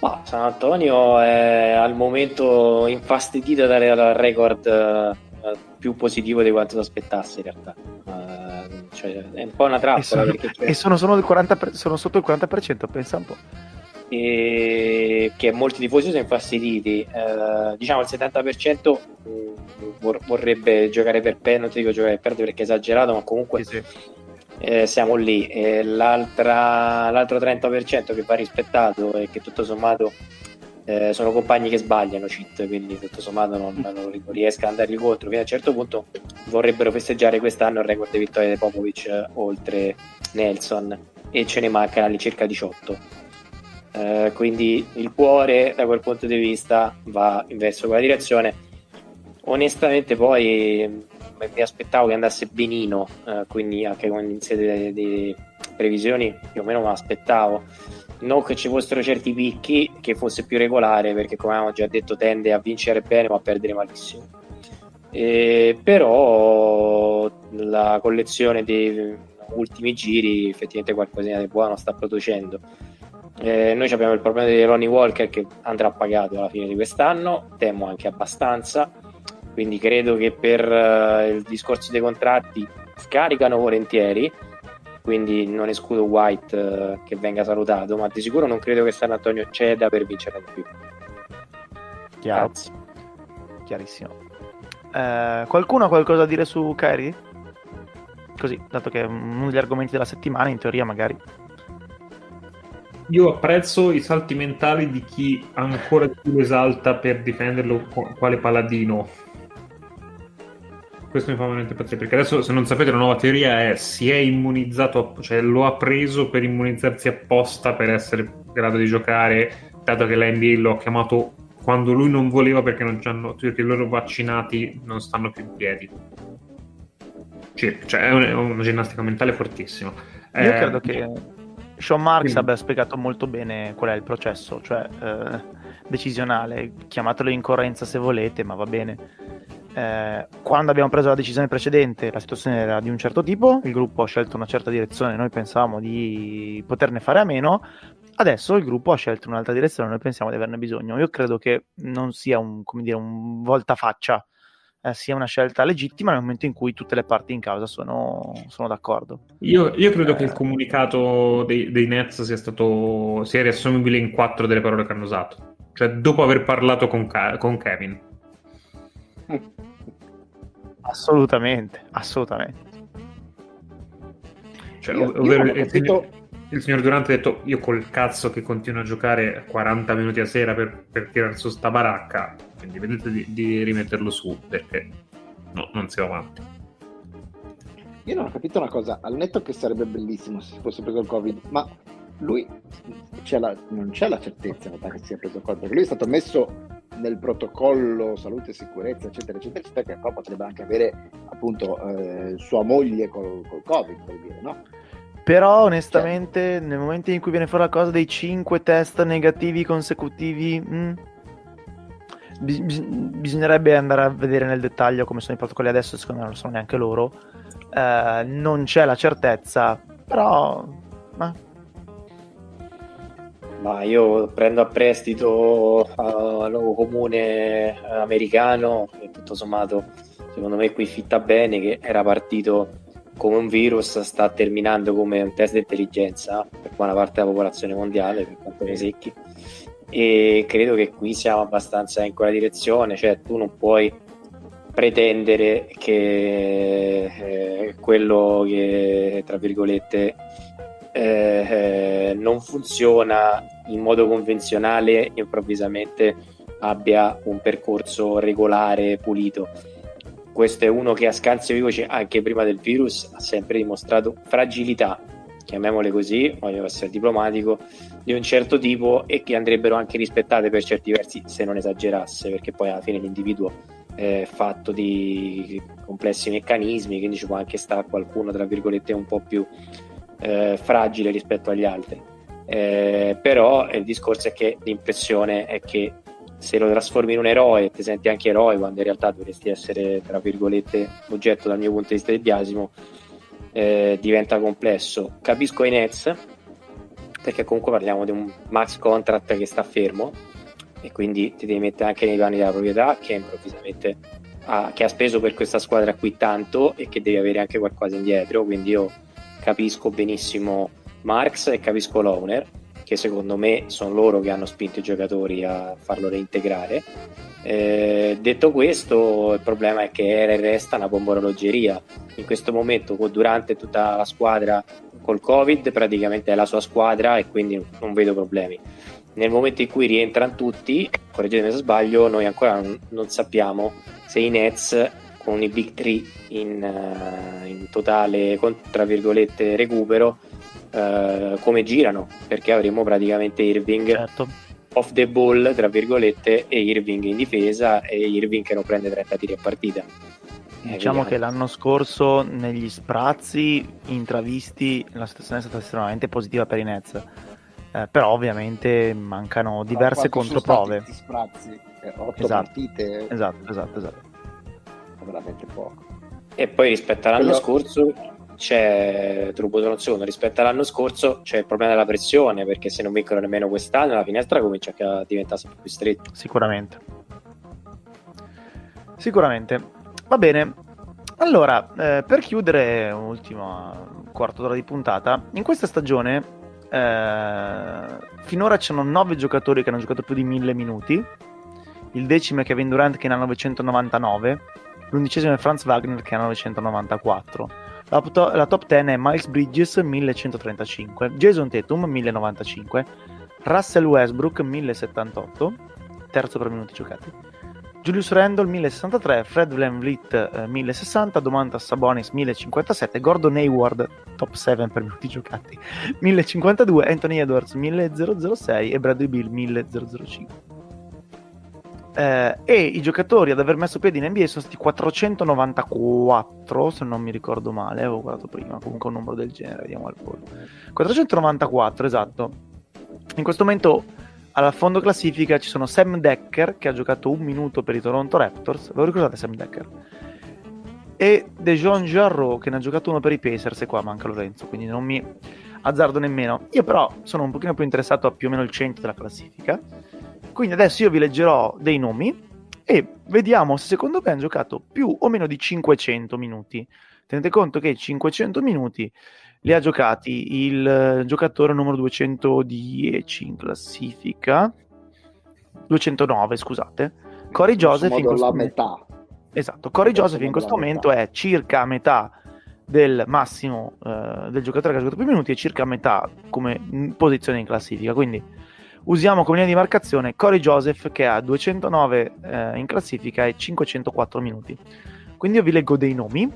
Ma San Antonio è al momento infastidito dal record uh, più positivo di quanto si aspettasse in realtà. Uh, cioè, è un po' una trappola. E sono, e sono, sono, 40, sono sotto il 40%, pensa un po' e che molti tifosi sono infastiditi. Eh, diciamo il 70% mm, vorrebbe giocare per perdere, non ti dico giocare per perdere perché è esagerato, ma comunque sì, sì. Eh, siamo lì. E l'altro 30% che va rispettato e che tutto sommato eh, sono compagni che sbagliano cheat, quindi tutto sommato non, non riescono ad andargli contro. Fino a un certo punto vorrebbero festeggiare quest'anno il record di vittoria di Popovic eh, oltre Nelson e ce ne mancano all'incirca 18 eh, quindi il cuore da quel punto di vista va verso quella direzione. Onestamente poi mi aspettavo che andasse benino, eh, quindi anche in sede di previsioni più o meno me l'aspettavo. Non che ci fossero certi picchi, che fosse più regolare, perché come abbiamo già detto tende a vincere bene ma a perdere malissimo. Eh, però la collezione dei ultimi giri effettivamente qualcosina di buono sta producendo eh, noi abbiamo il problema di Ronnie Walker che andrà pagato alla fine di quest'anno, temo anche abbastanza, quindi credo che per uh, il discorso dei contratti scaricano volentieri, quindi non escludo White uh, che venga salutato, ma di sicuro non credo che San Antonio ceda per vincere di più. Chiaro. Grazie. Chiarissimo. Eh, qualcuno ha qualcosa da dire su Kyrie? Così, dato che è uno degli argomenti della settimana, in teoria magari io apprezzo i salti mentali di chi ancora più esalta per difenderlo quale paladino. Questo mi fa veramente impazzire perché adesso, se non sapete, la nuova teoria è si è immunizzato, cioè lo ha preso per immunizzarsi apposta per essere in grado di giocare, dato che l'NBA lo ha chiamato quando lui non voleva perché, non perché i loro vaccinati non stanno più in piedi. Cioè, è una ginnastica mentale fortissima. Io eh, credo che sean Marks Quindi... abbia spiegato molto bene qual è il processo, cioè eh, decisionale, chiamatelo incorrenza se volete, ma va bene. Eh, quando abbiamo preso la decisione precedente la situazione era di un certo tipo, il gruppo ha scelto una certa direzione, noi pensavamo di poterne fare a meno, adesso il gruppo ha scelto un'altra direzione, noi pensiamo di averne bisogno. Io credo che non sia un, come dire, un voltafaccia eh, sia una scelta legittima nel momento in cui tutte le parti in causa sono, sono d'accordo. Io, io credo eh, che il comunicato dei, dei Nets sia stato sia riassumibile in quattro delle parole che hanno usato, cioè dopo aver parlato con, con Kevin. Assolutamente, assolutamente. Cioè, io, ovvero, io il, signor, il, signor, Durante ha detto io col cazzo che continuo a giocare 40 minuti a sera per, per tirare su sta baracca quindi vedete di, di rimetterlo su perché no, non si va avanti. Io non ho capito una cosa, al netto che sarebbe bellissimo se si fosse preso il Covid, ma lui c'è la, non c'è la certezza che sia preso Covid, perché lui è stato messo nel protocollo salute e sicurezza, eccetera, eccetera, eccetera, che poi potrebbe anche avere appunto eh, sua moglie col, col Covid, per dire, no? Però onestamente cioè. nel momento in cui viene fuori la cosa dei 5 test negativi consecutivi, mh, mm, bis- bisognerebbe andare a vedere nel dettaglio come sono i protocolli adesso, secondo me non lo sono neanche loro. Eh, non c'è la certezza, però... Ma... Ma io prendo a prestito al nuovo comune americano e tutto sommato secondo me qui fitta bene che era partito come un virus sta terminando come un test di intelligenza per buona parte della popolazione mondiale per quanto ne secchi. E credo che qui siamo abbastanza in quella direzione, cioè tu non puoi pretendere che eh, quello che tra virgolette eh, eh, non funziona in modo convenzionale improvvisamente abbia un percorso regolare pulito. Questo è uno che a scansi vivoci anche prima del virus ha sempre dimostrato fragilità. Chiamiamole così, voglio essere diplomatico, di un certo tipo e che andrebbero anche rispettate per certi versi se non esagerasse, perché poi alla fine l'individuo è fatto di complessi meccanismi, quindi ci può anche stare qualcuno, tra virgolette, un po' più eh, fragile rispetto agli altri. Eh, però il discorso è che l'impressione è che se lo trasformi in un eroe, ti senti anche eroe quando in realtà dovresti essere, tra virgolette, oggetto dal mio punto di vista di biasimo, eh, diventa complesso. Capisco i Nets, perché comunque parliamo di un max contract che sta fermo e quindi ti devi mettere anche nei panni della proprietà che improvvisamente ha, che ha speso per questa squadra qui tanto e che devi avere anche qualcosa indietro. Quindi io capisco benissimo Marx e capisco l'owner che secondo me sono loro che hanno spinto i giocatori a farlo reintegrare. Eh, detto questo, il problema è che era e resta una bomba orologeria. In questo momento, durante tutta la squadra col Covid, praticamente è la sua squadra e quindi non vedo problemi. Nel momento in cui rientrano tutti, correggetemi se sbaglio, noi ancora non sappiamo se i Nets con i Big Three in, uh, in totale, tra virgolette, recupero, uh, come girano, perché avremo praticamente Irving certo. off the ball, tra virgolette, e Irving in difesa e Irving che non prende 30 tiri a partita. Eh, diciamo che l'anno scorso negli sprazzi intravisti la situazione è stata estremamente positiva per i Nets. Eh, però ovviamente mancano diverse controprove. Sprazzi, eh, 8 esatto. partite. Esatto, esatto, esatto. Veramente poco. E poi rispetto all'anno Quello... scorso c'è un secondo rispetto all'anno scorso c'è il problema della pressione perché se non vincono nemmeno quest'anno la finestra comincia a diventare sempre più stretta. Sicuramente. Sicuramente. Va bene. Allora eh, per chiudere un ultimo quarto d'ora di puntata in questa stagione eh, finora c'erano 9 giocatori che hanno giocato più di 1000 minuti. Il decimo è Kevin Durant che ne ha 999 l'undicesimo è Franz Wagner che ha 994 la, to- la top 10 è Miles Bridges 1135, Jason Tatum 1095, Russell Westbrook 1078, terzo per minuti giocati. Julius Randle 1063, Fred Van Vliet eh, 1060, Domantas Sabonis 1057, Gordon Hayward top 7 per minuti giocati. 1052, Anthony Edwards 1006 e Bradley Bill 1005 eh, e i giocatori ad aver messo piede in NBA sono stati 494 se non mi ricordo male avevo guardato prima comunque un numero del genere vediamo al volo. 494 esatto. In questo momento alla fondo classifica ci sono Sam Decker che ha giocato un minuto per i Toronto Raptors ve lo ricordate Sam Decker? e Dejon Jarreau che ne ha giocato uno per i Pacers e qua manca Lorenzo quindi non mi azzardo nemmeno. Io però sono un pochino più interessato a più o meno il centro della classifica quindi adesso io vi leggerò dei nomi e vediamo se secondo me hanno giocato più o meno di 500 minuti. Tenete conto che 500 minuti li ha giocati il giocatore numero 210 in classifica, 209 scusate, Corey Joseph in questo momento... metà. Esatto, Corey Joseph in questo momento è circa a metà del massimo eh, del giocatore che ha giocato più minuti e circa a metà come posizione in classifica, quindi usiamo come linea di marcazione Corey Joseph che ha 209 eh, in classifica e 504 minuti. Quindi io vi leggo dei nomi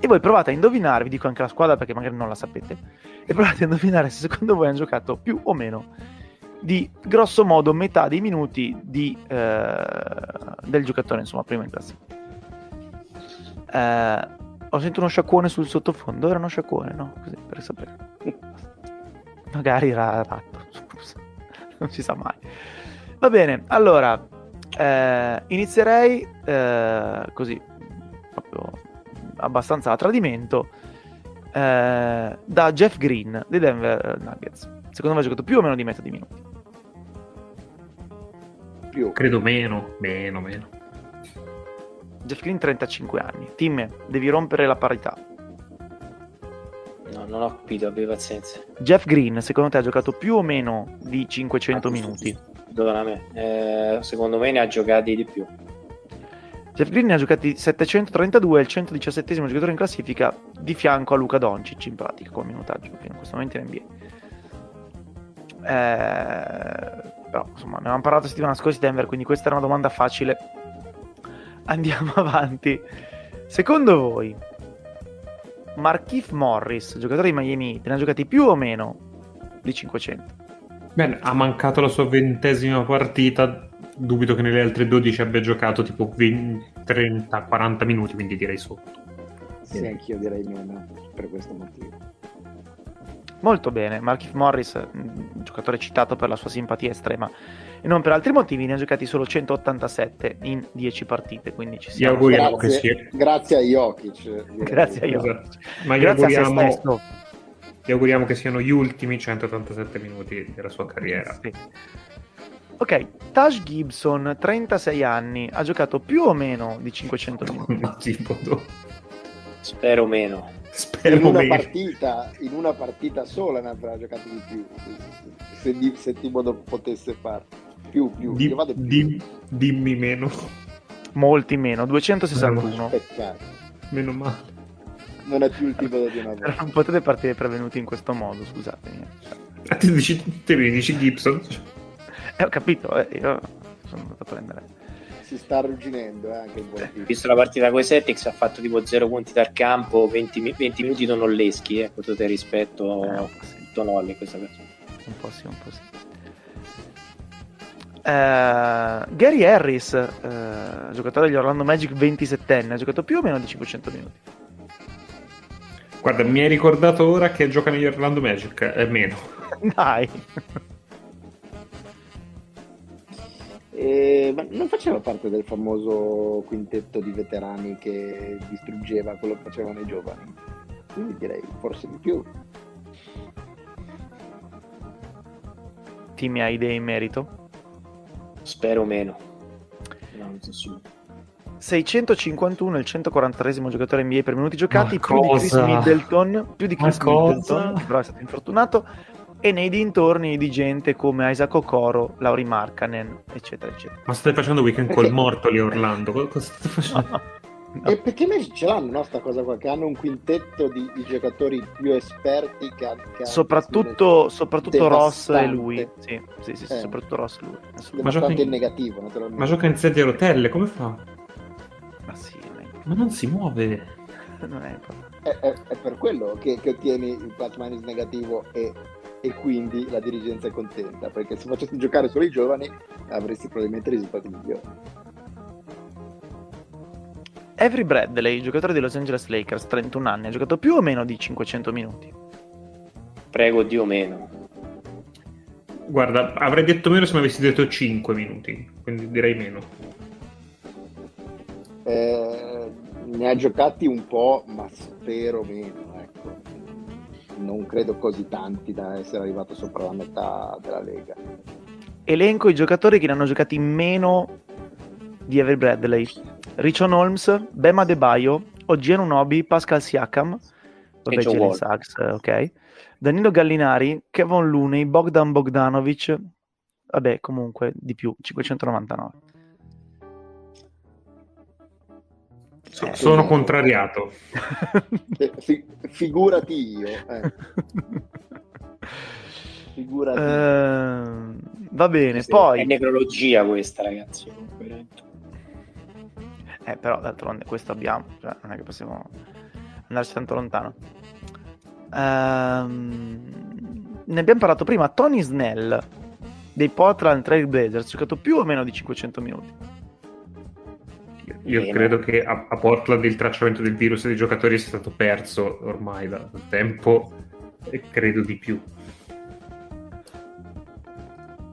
e voi provate a indovinare, vi dico anche la squadra perché magari non la sapete, e provate a indovinare se secondo voi hanno giocato più o meno di grosso modo metà dei minuti di, eh, del giocatore, insomma, prima in classifica. Eh, ho sentito uno sciacquone sul sottofondo, era uno sciacquone, no? Così per sapere. Magari era ratto. non si sa mai. Va bene, allora eh, inizierei eh, così, proprio abbastanza a tradimento, eh, da Jeff Green dei Denver Nuggets. Secondo me ha giocato più o meno di metà di minuti. Più. Credo meno, meno, meno. Jeff Green 35 anni. Tim, devi rompere la parità. No, non ho capito, abbi pazienza. Jeff Green, secondo te ha giocato più o meno di 500 ah, minuti? Dove me. Eh, secondo me ne ha giocati di più. Jeff Green ne ha giocati 732, il 117 giocatore in classifica di fianco a Luca Doncic in pratica come minutaggio in questo momento in NBA. Eh, però insomma ne avevamo parlato settimana scorsa di Denver, quindi questa era una domanda facile. Andiamo avanti. Secondo voi Markif Morris, giocatore di Miami Heat, ne ha giocati più o meno di 500? Bene, ha mancato la sua ventesima partita. Dubito che nelle altre 12 abbia giocato tipo 30-40 minuti, quindi direi sotto. Sì, anch'io direi meno per questo motivo. Molto bene, Markif Morris, giocatore citato per la sua simpatia estrema e non per altri motivi, ne ha giocati solo 187 in 10 partite, quindi ci Gli siamo. auguriamo che Grazie, sia. grazie a Jokic. Grazie a Jokic. Esatto. Ma gli Grazie a se auguriamo, stesso. gli auguriamo che siano gli ultimi 187 minuti della sua carriera. Sì. Ok, Taj Gibson, 36 anni, ha giocato più o meno di 500 minuti. Spero meno. Spero in una bene. partita, in una partita sola ne avrà giocato di più. Se, di- se Thibodeau potesse fare più, più. Di- Io vado più. di- dimmi meno. Molti meno, 261. Peccato. Meno male. Non è più il Thibodeau di una volta. non potete partire prevenuti in questo modo, scusatemi. Ah, ti dici, te mi dici Gibson? Eh, ho capito, eh, io sono andato a prendere. Si sta arrugginendo eh, anche il buon. Visto la partita con i Celtics ha fatto tipo 0 punti dal campo, 20, mi- 20 minuti non nolleschi, eh, con tutto il rispetto Eh, a sì, Tonolli questa cosa. un po' sì, un po' sì. Eh, Gary Harris, eh, giocatore degli Orlando Magic 27enne, ha giocato più o meno di 500 minuti. Guarda, mi hai ricordato ora che gioca negli Orlando Magic. È meno. Dai, Eh, ma non faceva parte del famoso quintetto di veterani che distruggeva quello che facevano i giovani. Quindi direi forse di più. Timmy ha idee in merito. Spero meno. No, non so su. 651 il 143 giocatore NBA per minuti giocati, Ma più di Chris? Middleton, più di Chris? Middleton, che però è stato infortunato, e nei dintorni di gente come Isaac Okoro, Lauri Markkanen, eccetera, eccetera. Ma stai facendo weekend col morto lì a Orlando? Cosa cosa stai facendo? No. E perché ce l'hanno, no, sta cosa qua, che hanno un quintetto di, di giocatori più esperti che, che soprattutto, soprattutto Ross e lui. Sì, sì, sì, sì, Eh. soprattutto Ross e lui. Ma gioca in- in negativo, naturalmente. Ma gioca in sedia a rotelle, come fa? Ma sì, Ma non si muove. non è È, è- è per quello che, che ottieni il plus minus negativo e, e quindi la dirigenza è contenta, perché se facessi giocare solo i giovani avresti probabilmente risultati migliori. Avery Bradley, giocatore dei Los Angeles Lakers, 31 anni, ha giocato più o meno di 500 minuti. Prego Dio meno. Guarda, avrei detto meno se mi avessi detto 5 minuti, quindi direi meno. Eh, ne ha giocati un po', ma spero meno. Ecco. Non credo così tanti da essere arrivato sopra la metà della Lega. Elenco i giocatori che ne hanno giocati meno di Avery Bradley. Richon Holmes, Bema Debaio, Oggi Anunobi, Pascal Siakam, vabbè, Jalen. Sachs, eh, ok. Danilo Gallinari, Kevin Looney, Bogdan Bogdanovic, vabbè, comunque di più, 599. So- Eh, sono contrariato. Eh, fi- figurati io. eh, figurati. Ehm, va bene, Sì, poi... È necrologia questa, ragazzi. comunque. Eh, però d'altronde questo abbiamo, cioè, non è che possiamo andarci tanto lontano. Ehm, ne abbiamo parlato prima, Tony Snell dei Portland Trail Blazers, ha giocato più o meno di 500 minuti. Io Meno. credo che a, a Portland il tracciamento del virus dei giocatori sia stato perso ormai da, da tempo e credo di più.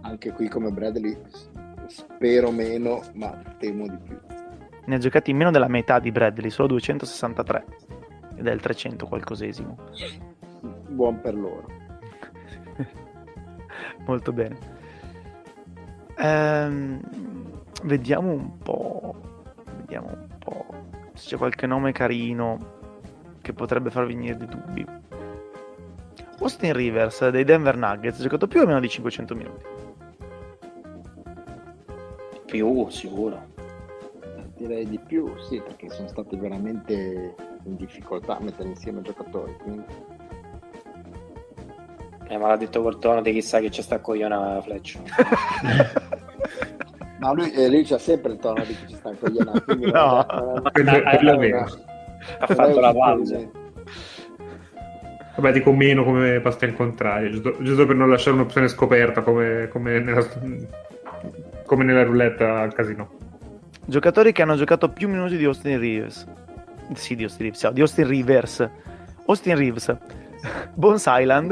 Anche qui come Bradley spero meno, ma temo di più. Ne ha giocati meno della metà di Bradley, solo 263 ed è il 300 qualcosesimo. Buon per loro. Molto bene. Ehm, vediamo un po'. Vediamo un po' se c'è qualche nome carino che potrebbe far venire dei dubbi. Austin Rivers dei Denver Nuggets ha giocato più o meno di 500 minuti. Più, sicuro. Direi di più, sì, perché sono stati veramente in difficoltà a mettere insieme giocatori. quindi- Eh, ma l'ha detto col tono di chissà che ci sta cogliona Fletch. Ma lui, eh, lui c'ha sempre il tono di chi ci sta coglionando. No. vero. Ha fatto la pausa. Vabbè, dico meno come pasta in contrario, giusto, giusto per non lasciare un'opzione scoperta come, come nella, come nella roulette al casino. Giocatori che hanno giocato più minuti di Austin Rivers. Sì, di Austin Rivers, di Austin Rivers. Austin Reeves. Bones Island.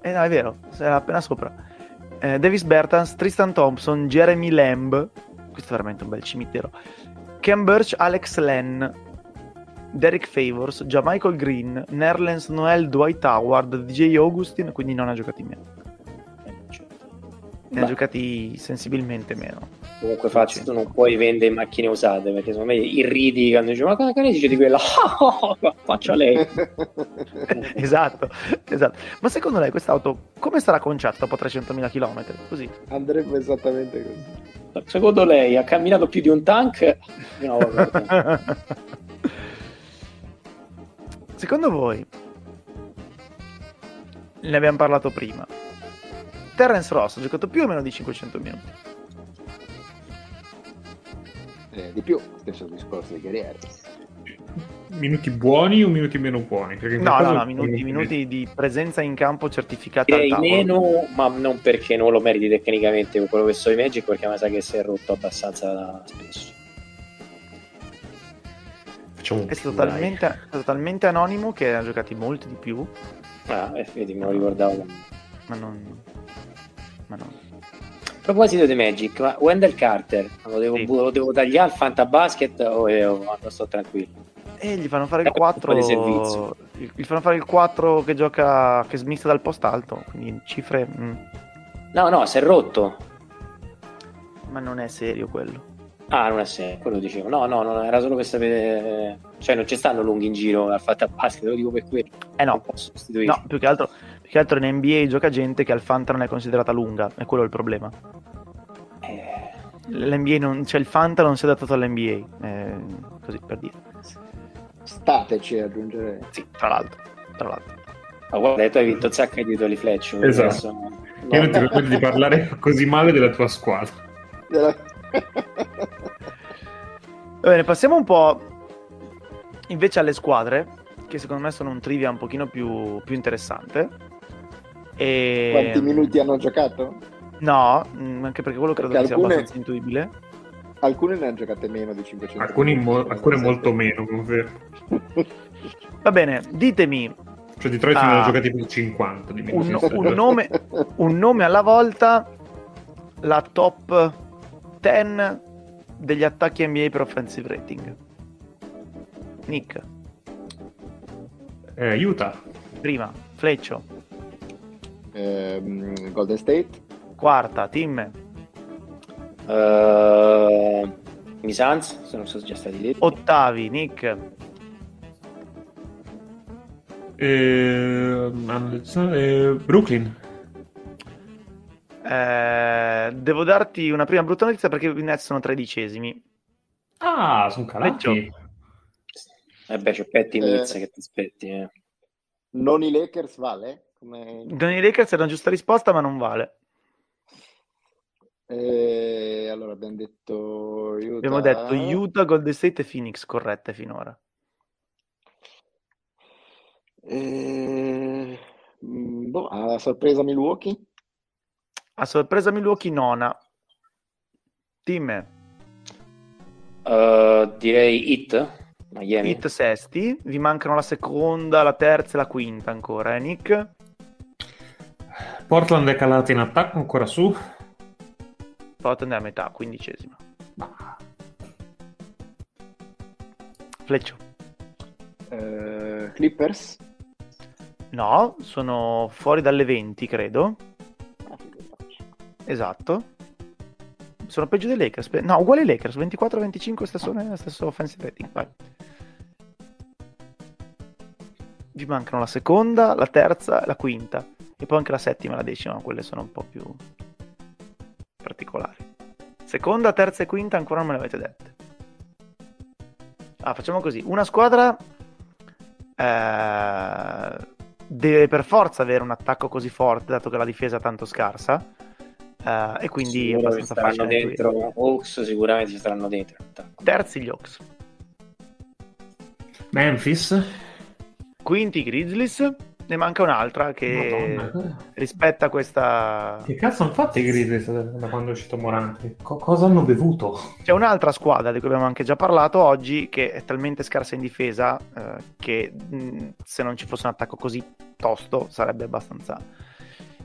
Eh no, è vero, era appena sopra. eh, Davis Bertans, Tristan Thompson, Jeremy Lamb, questo è veramente un bel cimitero, Ken Birch, Alex Len, Derek Favors, Michael Green, Nerlens Noel, Dwight Howard, DJ Augustin, quindi non ha giocato in meno. Ne ha giocati sensibilmente meno. Comunque Fazio, tu non puoi vendere macchine usate perché secondo me irridi quando dice ma cosa ne dice di quella? faccia lei. esatto, esatto. Ma secondo lei quest'auto come sarà conciata dopo 300.000 km? Così. Andrebbe esattamente così. Secondo lei ha camminato più di un tank? No, secondo voi, ne abbiamo parlato prima, Terence Ross ha giocato più o meno di 500 minuti? Eh, di più, stesso discorso di Gary Harris. Minuti buoni o minuti meno buoni? no, no, no, minuti, minuti, di presenza in campo certificata Direi meno, ma non perché non lo meriti tecnicamente con quello che so i Magic, perché mi sa che si è rotto abbastanza spesso. È stato, talmente, è stato talmente anonimo che ha giocati molti di più. Ah, eh, vedi, me lo ricordavo. Ma non... Ma non... A proposito di Magic, ma Wendell Carter lo devo, sì. lo devo tagliare al Fantabasket o, o sto tranquillo? E gli fanno fare il 4 gli fanno fare il 4 che gioca che smista dal post alto, quindi cifre mm. No, no, si è rotto. Ma non è serio quello. Ah, non è serio, quello dicevo. No, no, no, era solo per sapere cioè non ci stanno lunghi in giro al Fantabasket, lo dico per quello. Eh no. No, più che altro che altro in NBA gioca gente che al Fanta non è considerata lunga, è quello il problema. Eh... L'NBA non, cioè il Fanta non si è adattato all'NBA, eh, così per dire. Stateci aggiungere. Sì, tra l'altro. Tra l'altro. Ma guarda, tu hai vinto un sacco di titoli Fletch. Esatto. Io non ti ricordo di parlare così male della tua squadra. Va bene, passiamo un po' invece alle squadre che secondo me sono un trivia un pochino più, più interessante. E... Quanti minuti hanno giocato? No, mm, anche perché quello credo perché che alcune... sia abbastanza intuibile. Alcune ne hanno giocate meno di 500. Alcuni mo- alcune molto meno, confermo. Va bene, ditemi. Cioè di Detroit ah, ne hanno giocati più di 50. Di un, un, nome, un nome alla volta, la top 10 degli attacchi NBA per offensive rating. Nick. Eh, Utah. Prima, Fleccio. Eh, Golden State. Quarta, Tim. Uh, I Suns, se non sono già stati detti. Ottavi, Nick. Eh, eh, Brooklyn. Eh, devo darti una prima brutta notizia perché i Nets sono tredicesimi. Ah, sono calati. Eh beh, c'è Petty Mills eh, che ti aspetti. Eh. Non i Lakers vale? Come... I Lakers è una giusta risposta, ma non vale. Eh, allora abbiamo detto Utah. Abbiamo detto Utah, Golden State e Phoenix corrette finora. Eh, boh, a sorpresa Milwaukee? A sorpresa Milwaukee nona. Team. Uh, direi Hit. Miami. Hit sesti, vi mancano la seconda, la terza e la quinta ancora, eh Nick? Portland è calata in attacco ancora su. Portland è a metà, quindicesima. Fleccio. Uh, Clippers? No, sono fuori dalle 20, credo. Esatto. Sono peggio dei Lakers. No, uguali ai Lakers, 24-25 stesso, stesso offensive rating. Vai. vi mancano la seconda, la terza, la quinta e poi anche la settima e la decima, quelle sono un po' più particolari. Seconda, terza e quinta ancora non me le avete dette. Ah, facciamo così. Una squadra eh, deve per forza avere un attacco così forte, dato che la difesa è tanto scarsa. Eh, e quindi sì, è abbastanza facile. dentro Hawks sicuramente ci saranno dentro. Terzi gli Hawks. Memphis. Quinti Grizzlies. Ne manca un'altra che Madonna. rispetta questa. Che cazzo hanno fatto i Grizzlies da quando è uscito Morante? Co- cosa hanno bevuto? C'è un'altra squadra di cui abbiamo anche già parlato oggi che è talmente scarsa in difesa eh, che mh, se non ci fosse un attacco così tosto sarebbe abbastanza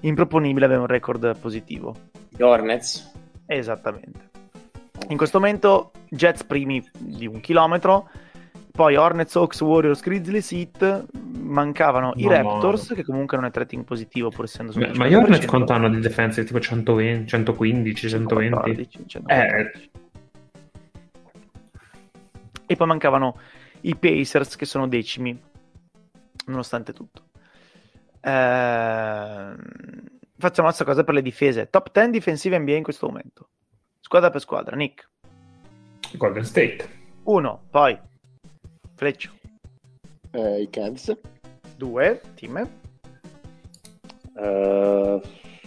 improponibile avere un record positivo. Gli Hornets? Esattamente. In questo momento Jets primi di un chilometro, poi Hornets, Hawks, Warriors, Grizzlies, Heat, mancavano i No, Raptors, no. che comunque non è trading positivo pur essendo sul Ma, ma 50%. gli Hornets quanto hanno di defense? Tipo 120, 115, 120? 114, 114. Eh, E poi mancavano i Pacers che sono decimi, nonostante tutto. Ehm, Facciamo la stessa cosa per le difese. Top 10 difensive NBA in questo momento. Squadra per squadra. Nick. Golden State. 1, poi Fleccio. Eh, I Cavs. 2, Tim. Eh, eh,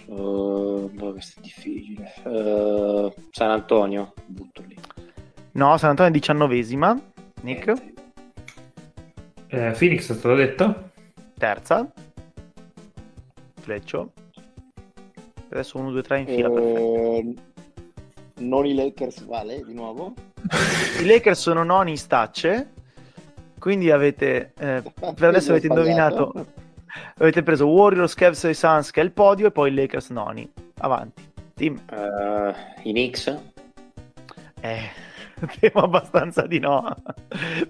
no, questo è difficile. Eh, San Antonio, butto lì. No, San Antonio è diciannovesima. Nick. Eh, Phoenix è stato detto? Terza. Fleccio. Adesso 1, 2, 3 in fila. Eh, non i Lakers, vale di nuovo. I Lakers sono noni in stacce. Quindi avete. eh, per adesso avete indovinato. Avete preso Warriors, Cavs e Suns che è il podio e poi Lakers noni. Avanti. Team. Eh, I Knicks? Eh, temo abbastanza di no.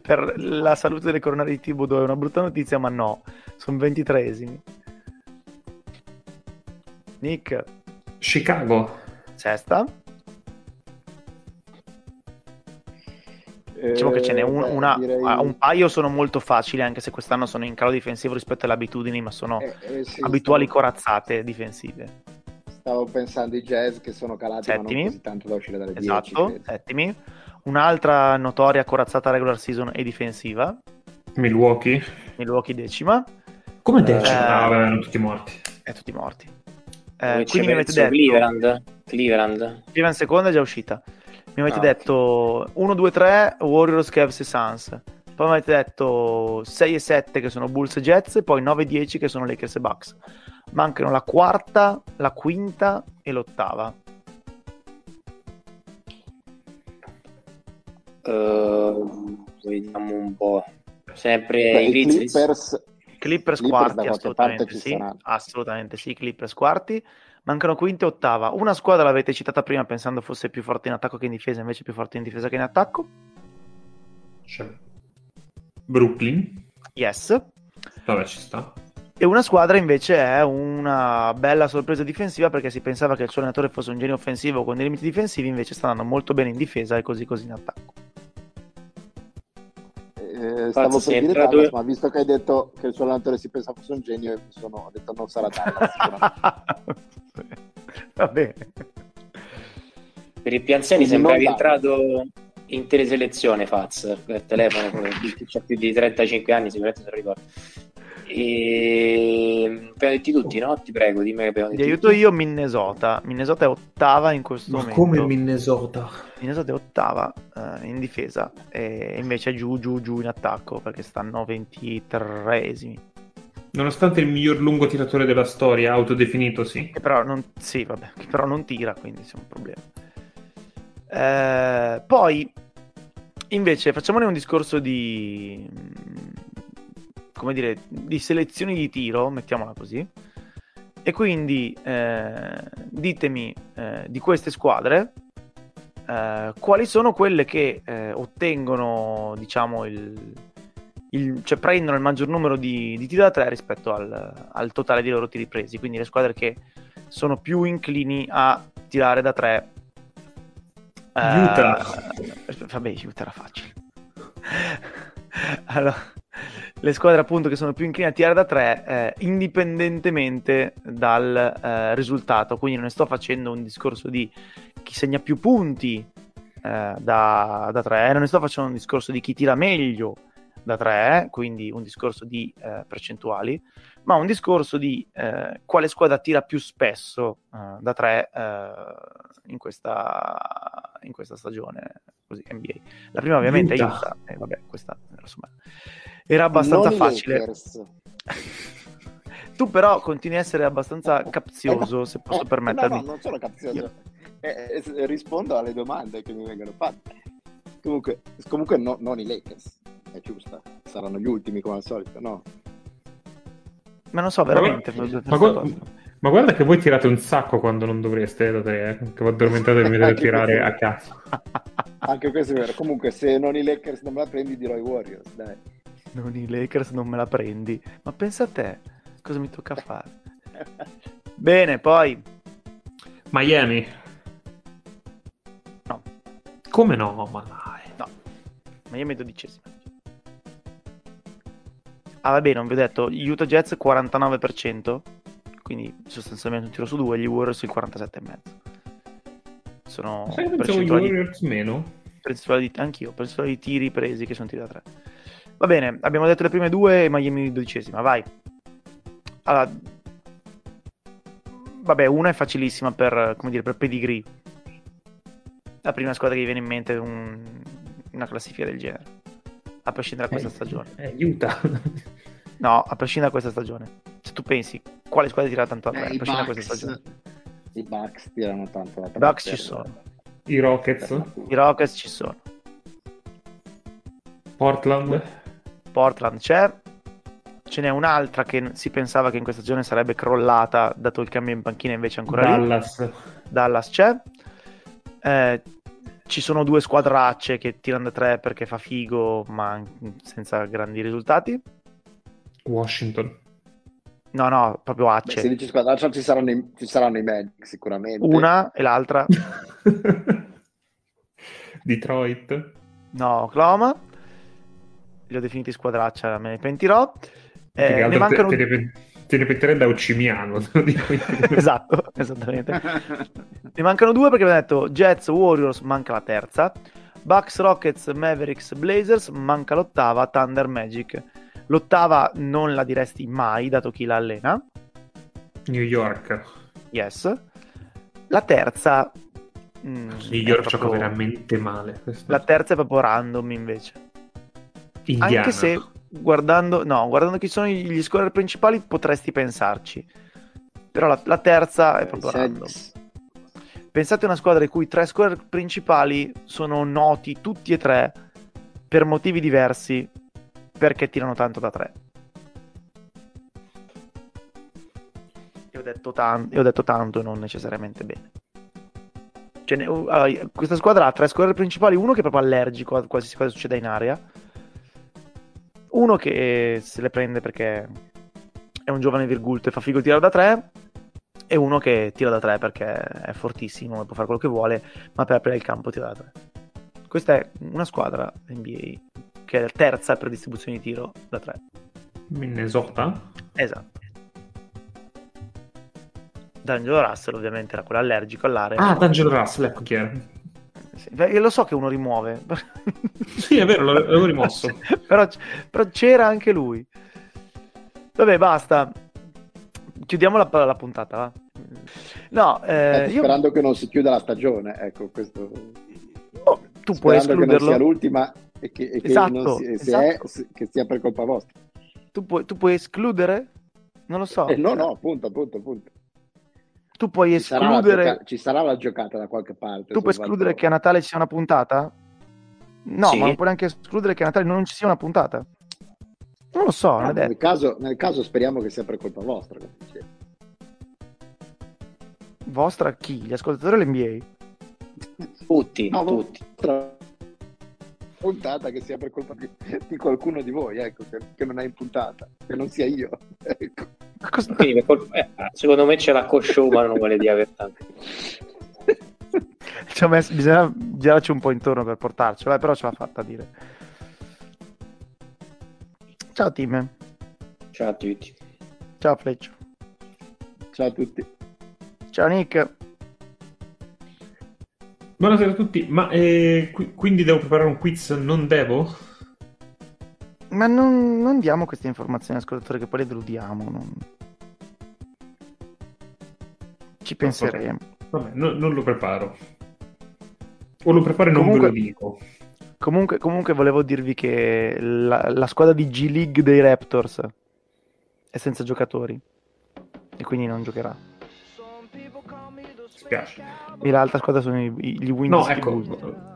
per la salute delle coronarie di Thibodeau è una brutta notizia, ma no. Sono 23esimi. Nick, Chicago. sesta. Diciamo che ce n'è un, Eh, beh, una, direi- un paio sono molto facili, anche se quest'anno sono in calo difensivo rispetto alle abitudini, ma sono eh, eh, sì, abituali stavo, corazzate difensive. stavo pensando ai Jazz che sono calati ma Settimi. non così tanto da uscire dalle 10. Esatto, credo. settimi. Un'altra notoria corazzata regular season e difensiva, Milwaukee. Milwaukee decima, Come? Eh, Ah, vabbè, erano tutti morti. e tutti morti. Eh, quindi mi avete detto Cleveland? Cleveland? Cleveland seconda è già uscita. Mi avete Ah, detto 1, 2, 3 Warriors, Cavs e Suns. Poi mi avete detto 6 e 7 che sono Bulls e Jets, e poi 9 e 10 che sono Lakers e Bucks. Mancano la quarta, la quinta e l'ottava. Eh, vediamo un po'. Sempre Beh, i Grizzlies? Clippers, Clippers Clippers quarti, assolutamente sì. Assolutamente sì, Clippers quarti. Mancano quinta e ottava. Una squadra l'avete citata prima pensando fosse più forte in attacco che in difesa, invece più forte in difesa che in attacco. C'è Brooklyn. Yes. Vabbè, ci sta. E una squadra invece è una bella sorpresa difensiva perché si pensava che il suo allenatore fosse un genio offensivo con dei limiti difensivi, invece sta andando molto bene in difesa e così così in attacco. Eh, stavo sei per dire entrato- Dallas, ma visto che hai detto che il suo allenatore si pensa fosse un genio, mi sono ho detto non sarà Dallas. Va bene. Per i più anziani Quindi sembravi entrato in teleselezione Faz per telefono, chi ha più di 35 anni sicuramente se lo ricordo. E... Abbiamo detti tutti, no? Ti prego, dimmi che abbiamo Ti detto aiuto tutti. io Minnesota. Minnesota è ottava in questo momento. Minnesota? Minnesota è ottava eh, in difesa e invece è giù giù giù in attacco perché stanno 23esimi. Nonostante il miglior lungo tiratore della storia, autodefinito, sì. Che però non, sì, vabbè, che però non tira, quindi c'è un problema. Eh, poi, invece, facciamone un discorso di, come dire, di selezioni di tiro, mettiamola così. E quindi eh, ditemi eh, di queste squadre eh, quali sono quelle che eh, ottengono, diciamo, il, il- cioè prendono il maggior numero di, di tiri da tre rispetto al, al totale dei loro tiri presi. Quindi le squadre che sono più inclini a tirare da tre. Eh, Utah. vabbè, Utah era facile. allora, le squadre appunto che sono più incline a tirare da tre, eh, indipendentemente dal eh, risultato. Quindi non ne sto facendo un discorso di chi segna più punti eh, da, da tre, non ne sto facendo un discorso di chi tira meglio da tre, quindi un discorso di eh, percentuali, ma un discorso di eh, quale squadra tira più spesso eh, da tre eh, in, questa, in questa stagione così, NBA. La prima ovviamente è Utah. Utah, e vabbè, questa insomma, era abbastanza Non facile. Tu però continui a essere abbastanza capzioso, se posso Eh, permettermi. No, no, non sono capzioso. Eh, eh, rispondo alle domande che mi vengono fatte. Comunque, comunque no- non i Lakers, è giusta. Saranno gli ultimi come al solito, no? Ma non so veramente. Ma, ma cosa. Ma guarda che voi tirate un sacco quando non dovreste da tre, eh? che vi addormentate e mi a tirare a cazzo. Anche questo è vero. Comunque, se non i Lakers non me la prendi, dirò i Warriors, dai. Non i Lakers non me la prendi. Ma pensa a te, cosa mi tocca fare? Bene, poi... Miami. No. Come no? Ma dai. No. Miami è dodicesima. Ah, vabbè, non vi ho detto. Utah Jazz 49%, quindi sostanzialmente un tiro su due, gli Warriors il 47,5%. Sono Sai che pensavo gli di, Warriors meno? percentuali di, anch'io, percentuali di tiri presi che sono tiri da tre. Va bene, abbiamo detto le prime due e Miami dodicesima, vai. Allora, vabbè, una è facilissima per, come dire, per pedigree. La prima squadra che vi viene in mente un- una classifica del genere. A prescindere da questa Eh, stagione. Eh, Utah. No, a prescindere da questa stagione. Se tu pensi, quale squadra tira tanto a? Eh, A prescindere da questa stagione. I Bucks tirano tanto la I Bucks ci sono. I Rockets. I Rockets ci sono. Portland. Portland c'è. Ce n'è un'altra che si pensava che in questa stagione sarebbe crollata, dato il cambio in panchina, invece ancora lì. Dallas. Dallas c'è. Eh, ci sono due squadracce che tirano da tre perché fa figo, ma senza grandi risultati. Washington. No, no, proprio Beh, acce. se dici squadra, cioè, ci, saranno i, ci saranno i Magic sicuramente. Una e l'altra, Detroit. no, Oklahoma. Li ho definiti squadraccia, me ne pentirò. Eh, ne mancano... te, te, ne, te ne pentirei da io. esatto, esattamente. Ne mancano due perché abbiamo detto Jets, Warriors, manca la terza. Bucks, Rockets, Mavericks, Blazers, manca l'ottava, Thunder, Magic. L'ottava non la diresti mai, dato chi la allena. New York. Yes. La terza... mm, New York gioca proprio- veramente male. questa. La terza è proprio random invece. Indiana. Anche se guardando, no, guardando chi sono gli scorer principali potresti pensarci. Però la, la terza è proprio random. Pensate a una squadra i cui tre scorer principali sono noti tutti e tre per motivi diversi perché tirano tanto da tre. E ho detto, tan- e ho detto tanto e non necessariamente bene. Cioè, ne- uh, questa squadra ha tre scorer principali, uno che è proprio allergico a qualsiasi cosa succeda in area, uno che se le prende perché è un giovane virgulto e fa figo tirare da tre, e uno che tira da tre perché è fortissimo e può fare quello che vuole, ma per aprire il campo tira da tre. Questa è una squadra NBA che è terza per distribuzione di tiro da tre. Minnesota. Esatto. D'Angelo Russell ovviamente era quello allergico all'area. Ah, D'Angelo Russell, ecco chi era. Sì, lo so che uno rimuove. Sì, è vero, l'avevo rimosso. però, però c'era anche lui. Vabbè, basta. Chiudiamo la, la puntata, va? No, eh, io... Sperando che non si chiuda la stagione, ecco, questo... oh, tu puoi Sperando che non sia escluderlo. l'ultima e che, e che Esatto, non si- se esatto. è, che sia per colpa vostra. Tu puoi, tu puoi escludere? Non lo so. Eh, no, no, appunto, appunto, appunto. Tu puoi Ci sarà, escludere. gioca- ci sarà la giocata da qualche parte. Tu puoi escludere Valtor. che a Natale ci sia una puntata? No, Sì. ma non puoi neanche escludere che a Natale non ci sia una puntata. Non lo so, non Ah, è nel, caso, nel caso speriamo che sia per colpa vostra. Vostra chi? Gli ascoltatori dell'NBA? Tutti, No, tutti. vostra puntata che sia per colpa di, di qualcuno di voi, ecco, che, che non è in puntata, che non sia io. Ecco. Cosa- Quindi per colpa- eh, secondo me c'è la co-show, ma non vuole dire per tanto. Ci ho messo- bisogna girarci un po' intorno per portarcela, però ce l'ha fatta a dire. Ciao Tim, Ciao a tutti. ciao Fleccio, Ciao a tutti. ciao Nick. Buonasera a tutti, ma eh, qui- quindi devo preparare un quiz? Non devo? Ma non, non diamo queste informazioni all'ascoltatore che poi le deludiamo. non- Ci penseremo. Vabbè, no- non lo preparo. O lo preparo e non Comunque- ve lo dico. Comunque, comunque volevo dirvi che la, la squadra di G League dei Raptors è senza giocatori e quindi non giocherà. Dispiace. E l'altra squadra sono i, gli No, Windows. ecco,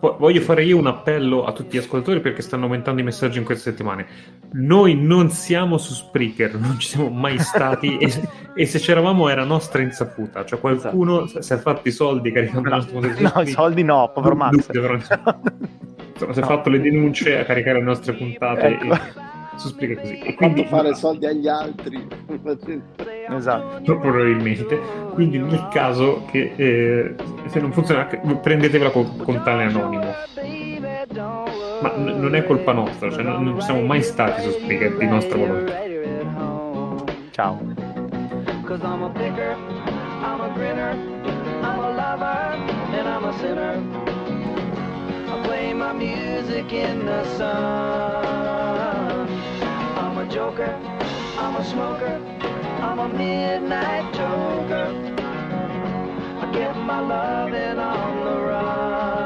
vo- voglio fare io un appello a tutti gli ascoltatori perché stanno aumentando i messaggi in queste settimane. Noi non siamo su Spreaker, non ci siamo mai stati e, e se c'eravamo era nostra insaputa, cioè qualcuno si è fatto i soldi caricando No, modello su no, i soldi no, povero Max. dubito, però, Insomma, si è No. fatto le denunce a caricare le nostre puntate Ecco. e, su Spreaker così. E quindi fare soldi agli altri. Esatto. probabilmente. Quindi nel caso che eh, se non funziona, prendetevela con, con tale anonimo. Ma n- non è colpa nostra, cioè non, non siamo mai stati su Spreaker di nostra volontà. Ciao. Cause I'm a picker, I'm a grinner, I'm a lover, and I'm a sinner. I play my music in the sun. Joker, I'm a smoker, I'm a midnight joker. I get my loving on the run.